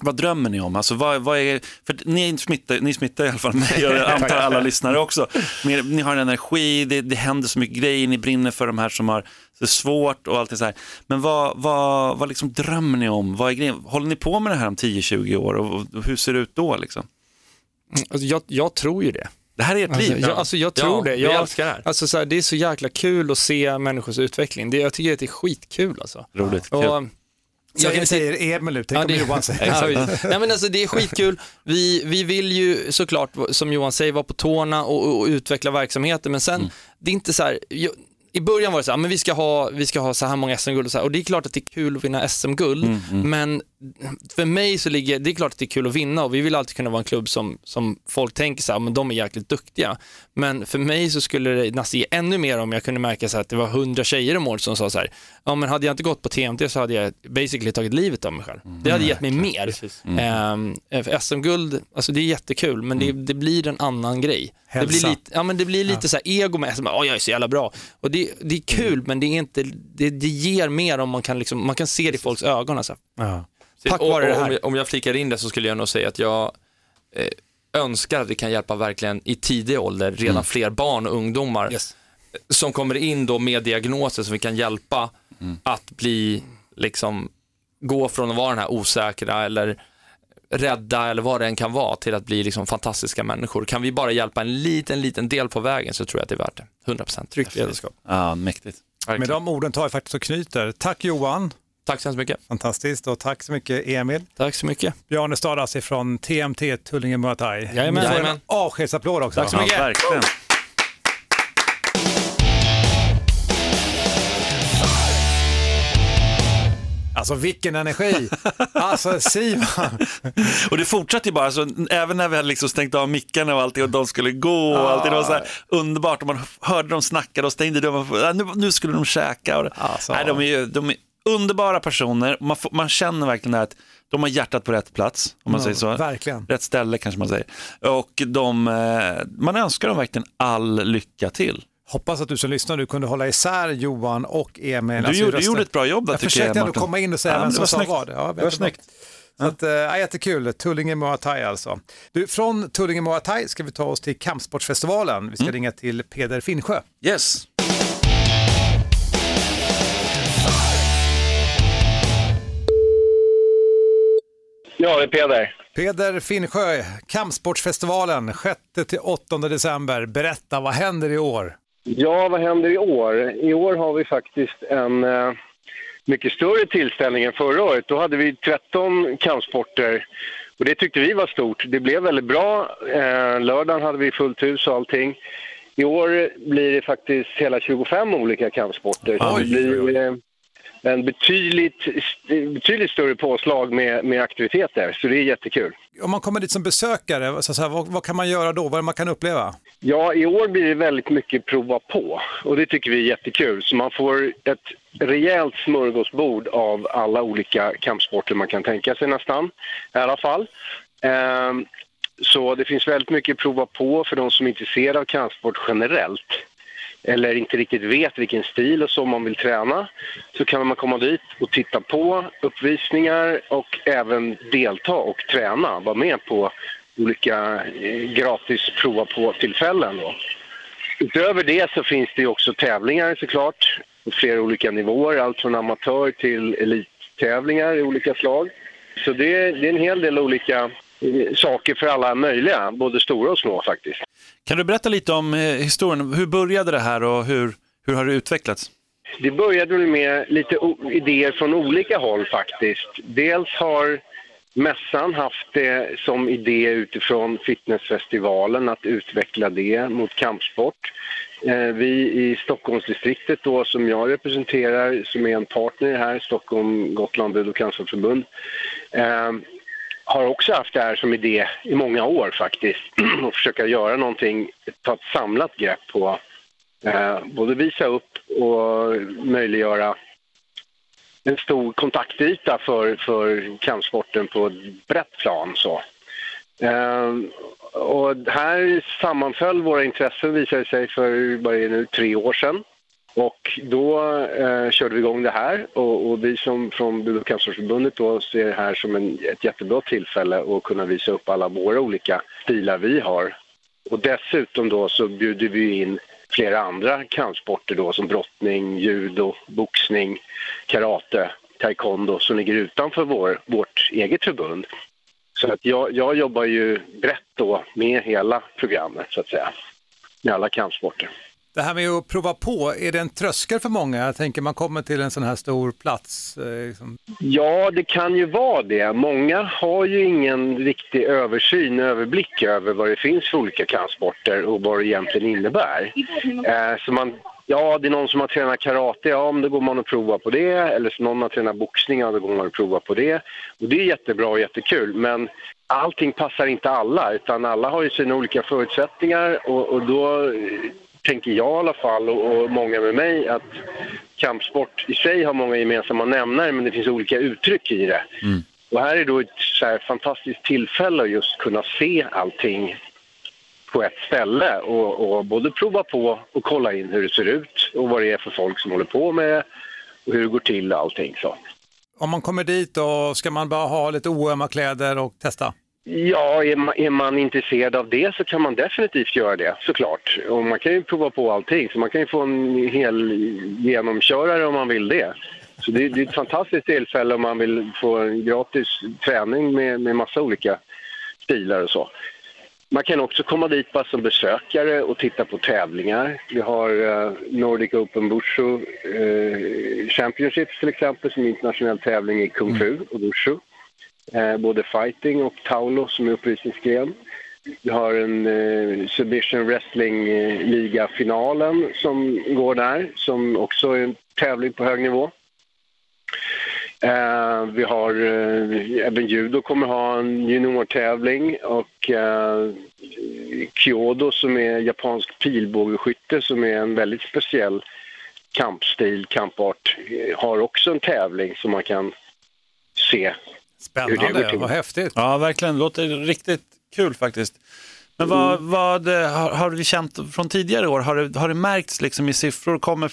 vad drömmer ni om? Alltså, vad, vad är, för ni smittar, ni smittar i alla fall mig, jag antar alla lyssnare också. Men ni har en energi, det, det händer så mycket grejer, ni brinner för de här som har det svårt och allt det så här. Men vad, vad, vad liksom drömmer ni om? Vad är grejen? Håller ni på med det här om 10-20 år och, och hur ser det ut då? Liksom? Alltså, jag, jag tror ju det. Det här är ert Alltså, liv. jag, alltså, jag tror Ja, det. Jag, älskar det här. Alltså, så här, det är så jäkla kul att se människors utveckling. Det, jag tycker att det är skitkul alltså. Roligt, kul. Och, jag kan Säger, Emil nu, tänk Ja, om det- Johan säger. Nej, men alltså, det är skitkul. Vi, vi vill ju såklart, som Johan säger, vara på tårna och, och utveckla verksamheten, men sen, det är inte så här, jag, i början var det så här, men vi ska ha, vi ska ha så här många SM-guld och så här, och det är klart att det är kul att vinna SM-guld, men för mig så ligger, det är klart att det är kul att vinna och vi vill alltid kunna vara en klubb som, som folk tänker så här, men de är jäkligt duktiga. Men för mig så skulle det nästan ge ännu mer om jag kunde märka så här, att det var hundra tjejer om året som sa så här, ja men hade jag inte gått på TMT så hade jag basically tagit livet av mig själv. Det hade gett mig mer. Precis. Ehm, för SM-guld, alltså det är jättekul, men det, det blir en annan grej. Det blir Hälsa. lite, ja, men det blir lite så här ego med oh, jag är så jävla bra. Och det det, är kul, men det, är inte, det, det ger mer om man kan, liksom, man kan se det i folks ögon. Alltså. Ja. Tack och, vare det och, om, här. jag, om jag flikar in det så skulle jag nog säga att jag eh, önskar att vi kan hjälpa verkligen i tidig ålder redan Mm. fler barn och ungdomar som kommer in då med diagnoser som vi kan hjälpa att bli, liksom, gå från att vara den här osäkra eller rädda eller vad det än kan vara till att bli liksom fantastiska människor. Kan vi bara hjälpa en liten, liten del på vägen så tror jag att det är värt det. 100%. Tryggt ledarskap. Ja, mäktigt. Med de orden tar jag faktiskt och knyter. Tack Johan. Tack så hemskt mycket. Fantastiskt och tack så mycket Emil. Tack så mycket. Bjarne Stadas ifrån TMT Tullinge Muay Thai. Jajamän. Jajamän. avskedsapplåd också. Tack så mycket. Ja, Alltså vilken energi! Alltså Simon! Och det fortsatte ju bara, så även när vi hade liksom stängt av mickarna och allting och de skulle gå och allting, det var så här underbart och man hörde dem snacka och stängde dörren, nu, nu skulle de käka. Och, Alltså. nej, de, är ju, de är underbara personer, man, får, man känner verkligen det här att de har hjärtat på rätt plats, om man Ja, säger så. verkligen. Rätt ställe kanske man säger. Och de, eh, man önskar dem verkligen all lycka till. Hoppas att du som lyssnar nu kunde hålla isär Johan och Emil. Du Alltså, gjorde- du gjorde ett bra jobb där, Jag tycker försökte jag, ändå Martin. komma in och säga Ja, vem som sa vad. Ja, Det var snyggt. Så att, äh, jättekul, Tullinge Muay Thai alltså. Du, från Tullinge Muay Thai ska vi ta oss till Kampsportsfestivalen. Vi ska Mm. ringa till Peder Finnsjö. Yes. Ja, det är Peder. Peder Finnsjö, Kampsportsfestivalen 6-8 december. Berätta, vad händer i år? Ja, vad händer i år? I år har vi faktiskt en eh, mycket större tillställning än förra året. Då hade vi 13 kampsporter och det tyckte vi var stort. Det blev väldigt bra. Eh, lördagen hade vi fullt hus och allting. I år blir det faktiskt hela 25 olika kampsporter. Så det blir eh, en betydligt, betydligt större påslag med, med aktiviteter, så det är jättekul. Om man kommer dit som besökare, så säga, vad, vad kan man göra då? Vad man kan uppleva? Ja, i år blir det väldigt mycket prova på och det tycker vi är jättekul. Så man får ett rejält smörgåsbord av alla olika kampsporter man kan tänka sig nästan, i alla fall. Ehm, så det finns väldigt mycket prova på för de som är intresserade av kampsport generellt eller inte riktigt vet vilken stil och så man vill träna så kan man komma dit och titta på uppvisningar och även delta och träna, vara med på olika eh, gratis prova på-tillfällen. Utöver det så finns det också tävlingar såklart på flera olika nivåer, allt från amatör till elittävlingar i olika slag. Så det är, det är en hel del olika saker för alla möjliga, både stora och små faktiskt. Kan du berätta lite om eh, historien? Hur började det här och hur, hur har det utvecklats? Det började med lite idéer från olika håll faktiskt. Dels har mässan haft det som idé utifrån fitnessfestivalen att utveckla det mot kampsport. Eh, Vi i Stockholmsdistriktet då som jag representerar som är en partner här, Stockholm, Gotland Bud och cancerförbund, eh, har också haft det här som idé i många år faktiskt. att försöka göra någonting, ta ett samlat grepp på eh, både visa upp och möjliggöra en stor kontaktyta för, för kampsporten på ett brett plan. Så. Eh, och här sammanföll våra intressen visade sig för vad är det nu, tre år sedan. Och då eh, körde vi igång det här och, och vi som från Bud då ser det här som en, ett jättebra tillfälle att kunna visa upp alla våra olika stilar vi har. Och dessutom då så bjuder vi in flera andra kampsporter då som brottning, judo, boxning, karate, taekwondo som ligger utanför vår, vårt eget förbund. Så att jag, jag jobbar ju brett då med hela programmet så att säga, med alla kampsporter. Det här med att prova på, är det en tröskel för många? Jag tänker man kommer till en sån här stor plats. Eh, liksom. Ja, det kan ju vara det. Många har ju ingen riktig översyn, överblick över vad det finns för olika kampsporter och vad det egentligen innebär. Eh, så man, ja, det är någon som har tränat karate, ja, men då går man och provar på det. Eller så någon har tränat boxning, ja, då går man och provar på det. Och det är jättebra och jättekul, men allting passar inte alla, utan alla har ju sina olika förutsättningar och, och då tänker jag i alla fall och, många med mig att kampsport i sig har många gemensamma nämnare men det finns olika uttryck i det. Och här är då ett så här fantastiskt tillfälle att just kunna se allting på ett ställe och, och både prova på och kolla in hur det ser ut och vad det är för folk som håller på med och hur det går till och allting. Så. Om man kommer dit och ska man bara ha lite oömma kläder och testa? Ja, är man, är man intresserad av det så kan man definitivt göra det såklart. Och man kan ju prova på allting, så man kan ju få en hel genomkörare om man vill det. Så det, det är ett fantastiskt tillfälle om man vill få en gratis träning med, med massa olika stilar och så. Man kan också komma dit bara som besökare och titta på tävlingar. Vi har eh, Nordic Open Bushu eh, Championships till exempel som är internationell tävling i Kung Fu och Bushu. Eh, både fighting och Taulo som är uppvisningsgren. Vi har en eh, Submission Wrestling-liga-finalen eh, som går där, som också är en tävling på hög nivå. Eh, vi har eh, även judo kommer ha en juniortävling och eh, Kyodo som är japansk pilbågeskytte som är en väldigt speciell kampstil, kampart, eh, har också en tävling som man kan se Spännande, vad häftigt. Ja, verkligen. Det låter riktigt kul faktiskt. Men vad, vad eh, har, har vi känt från tidigare år? Har det, har det märkts liksom i siffror? Kommer,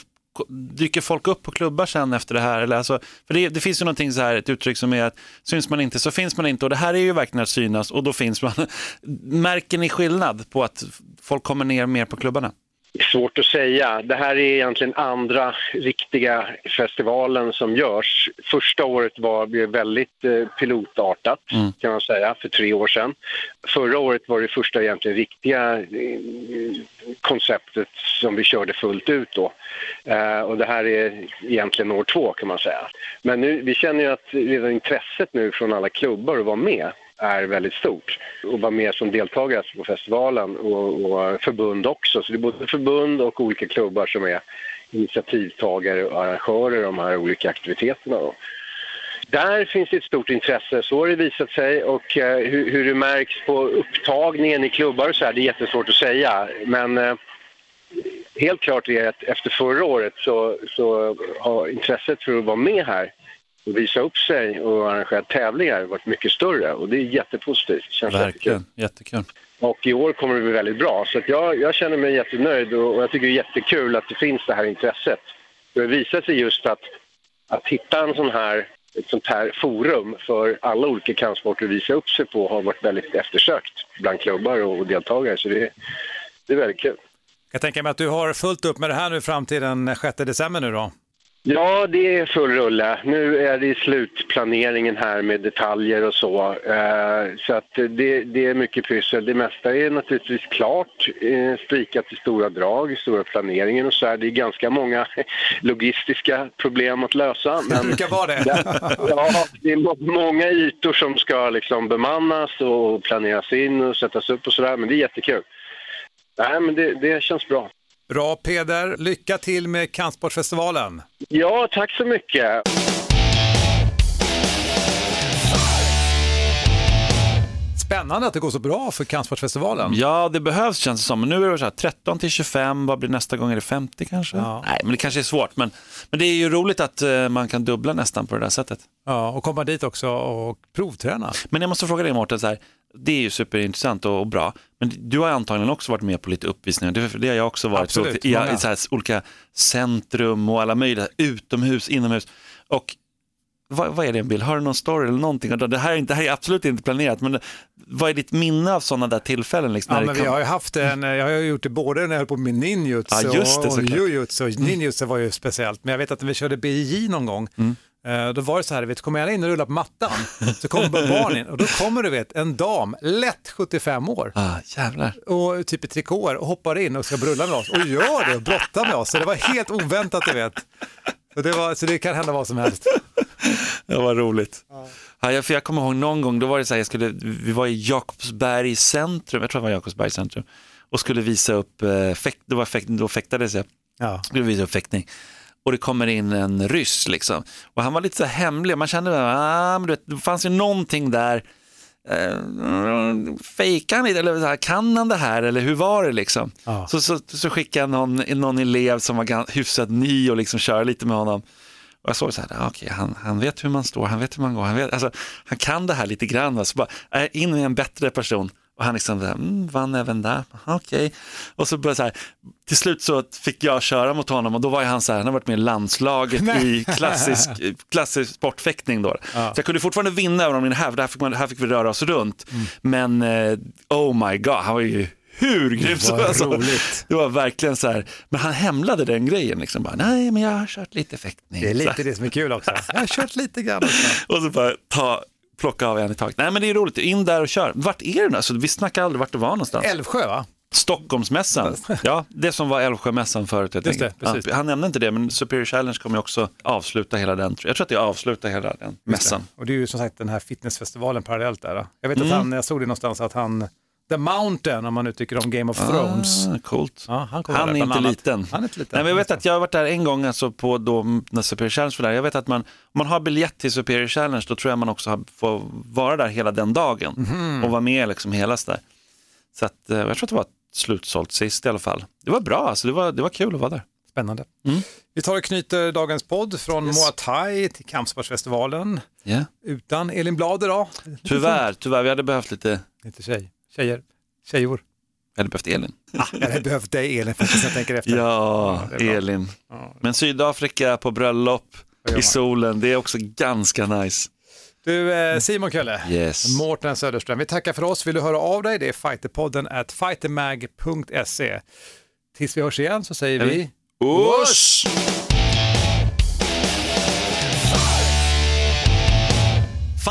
dyker folk upp på klubbar sen efter det här? Eller alltså, för det, det finns ju någonting så här, ett uttryck som är att syns man inte så finns man inte och det här är ju verkligen att synas och då finns man. Märker ni skillnad på att folk kommer ner mer på klubbarna? Svårt att säga. Det här är egentligen andra riktiga festivalen som görs. Första året var väldigt eh, pilotartat kan man säga, för tre år sedan. Förra året var det första egentligen riktiga eh, konceptet som vi körde fullt ut då. Eh, och det här är egentligen år två kan man säga. Men nu, vi känner ju att redan intresset nu från alla klubbar att vara med är väldigt stort och vara med som deltagare på festivalen och, och förbund också. Så det är både förbund och olika klubbar som är initiativtagare och arrangörer av de här olika aktiviteterna. Då. Där finns det ett stort intresse, så har det visat sig. Och eh, hur, hur det märks på upptagningen i klubbar och så här, det är jättesvårt att säga. Men eh, helt klart är att efter förra året så, så har intresset för att vara med här visa upp sig och arrangera tävlingar varit mycket större och det är jättepositivt. Känns jättekul. Verkligen, jättekul. Och i år kommer det bli väldigt bra. Så att jag, jag känner mig jättenöjd och, och jag tycker det är jättekul att det finns det här intresset. Det visar sig just att, att hitta en sån här, ett sånt här forum för alla olika kampsporter att visa upp sig på har varit väldigt eftersökt bland klubbar och, och deltagare. Så det, det är väldigt kul. Jag tänker mig att du har fullt upp med det här nu fram till den 6 december nu då. Ja, det är full rulle. Nu är det slutplaneringen här med detaljer och så. Eh, så att det, det är mycket pyssel. Det mesta är naturligtvis klart, eh, spikat i stora drag, i stora planeringen och så här. Det är ganska många logistiska problem att lösa. Det brukar vara det. Ja, det är må- många ytor som ska liksom bemannas och planeras in och sättas upp och sådär. Men det är jättekul. Nej, men det, det känns bra. Bra Peder, lycka till med Kampsportsfestivalen. Ja, tack så mycket. Spännande att det går så bra för Kampsportsfestivalen. Ja, det behövs känns det som. Men nu är det så här 13 till 25, vad blir nästa gång? Är det 50 kanske? Nej, men det kanske är svårt. Men, men det är ju roligt att eh, man kan dubbla nästan på det där sättet. Ja, och komma dit också och provträna. Men jag måste fråga dig Mårten, så här, det är ju superintressant och, och bra, men du har antagligen också varit med på lite uppvisningar, det, det har jag också varit, Absolut, i, i så här, olika centrum och alla möjliga, utomhus, inomhus. Och vad, vad är det en bild? Har du någon story eller någonting? Det här, är inte, det här är absolut inte planerat, men vad är ditt minne av sådana där tillfällen? Liksom, Ja, men det vi har ju haft en, jag har gjort det både när jag höll på med ninjutsu Ja, och jujutsu. Ninjutsu var ju speciellt, men jag vet att när vi körde BJJ någon gång, Mm. Eh, då var det så här, vet, kommer jag in och rullar på mattan, så kommer bara barn in och då kommer du vet, en dam, lätt 75 år, ah, jävlar. och typ i trikåer och hoppar in och ska brulla med oss och gör det och brottar med oss. Så det var helt oväntat, du vet. Så det, var, så det kan hända vad som helst. Det var roligt. Ja. jag, för jag kommer ihåg någon gång, då var det så här, jag skulle, vi var i Jakobsberg centrum, jag tror det var Jakobsberg centrum, och skulle visa upp, eh, fäkt, det var fäkt, då fäktades jag, Ja. skulle visa upp fäktning. Och det kommer in en ryss liksom. Och han var lite så hemlig, man kände, ah, men du vet, det fanns ju någonting där, eh, fejkar han lite, eller så här, kan han det här, eller hur var det liksom? Ja. Så, så, så skickade jag någon, någon elev som var hyfsat ny och liksom köra lite med honom. Och jag såg så här, ah, okej, han, han vet hur man står, han vet hur man går, han, vet, alltså, han kan det här lite grann. Så bara, in i en bättre person. Och han liksom, mm, vann även där, okej. Och så började så här, till slut så fick jag köra mot honom och då var han så här, han har varit med i landslaget i klassisk, klassisk sportfäktning då. Så jag kunde fortfarande vinna över honom i den här, för här fick, man, här fick vi röra oss runt. Men eh, oh my god, han var ju hur grymt som helst. roligt. Det var verkligen så här, men han hämlade den grejen liksom. Bara, Nej, men jag har kört lite fäktning. Det är lite det som är kul också. Jag har kört lite grann också. Och så bara ta, plocka av en i taget. Nej, men det är roligt. In där och kör. Vart är det nu? Alltså, vi snackar aldrig vart det var någonstans. Älvsjö va? Stockholmsmässan. Ja, det som var Älvsjömässan förut. Just det, han nämnde inte det, men Superior Challenge kommer också avsluta hela den. Jag tror att det avslutar hela den mässan. Och det är ju som sagt den här fitnessfestivalen parallellt där. Jag vet att Mm. han, jag såg det någonstans att han, The Mountain, om man nu tycker om Game of Thrones. Ah, coolt. Ja, han Han är inte annat. liten. Han är inte liten. Nej, men jag vet att jag har varit där en gång alltså på då, när Superior Challenge var där. Jag vet att man, om man har biljett till Superior Challenge då tror jag man också har, får vara där hela den dagen Mhm. och vara med liksom hela där. Så att, eh, jag tror att det var slutsålt sist i alla fall. Det var bra, alltså, det, var, det var kul att vara där. Spännande. Mm. Vi tar och knyter dagens podd från Yes. Muay Thai till Kampsportsfestivalen. Yeah. Utan Elin Blad idag. Tyvärr, tyvärr, vi hade behövt lite, Lite tjej. Tjejer. Tjejor. vi hade behövt Elin. Ah, jag hade behövt dig Elin faktiskt, jag tänker efter. Ja, bra. Elin. Ja. Men Sydafrika på bröllop i solen, det är också ganska nice. Du eh, Simon Kölle, Yes. Mårten Söderström, vi tackar för oss. Vill du höra av dig? Det är fighterpodden at fightermag.se. Tills vi hörs igen så säger vi? Usch!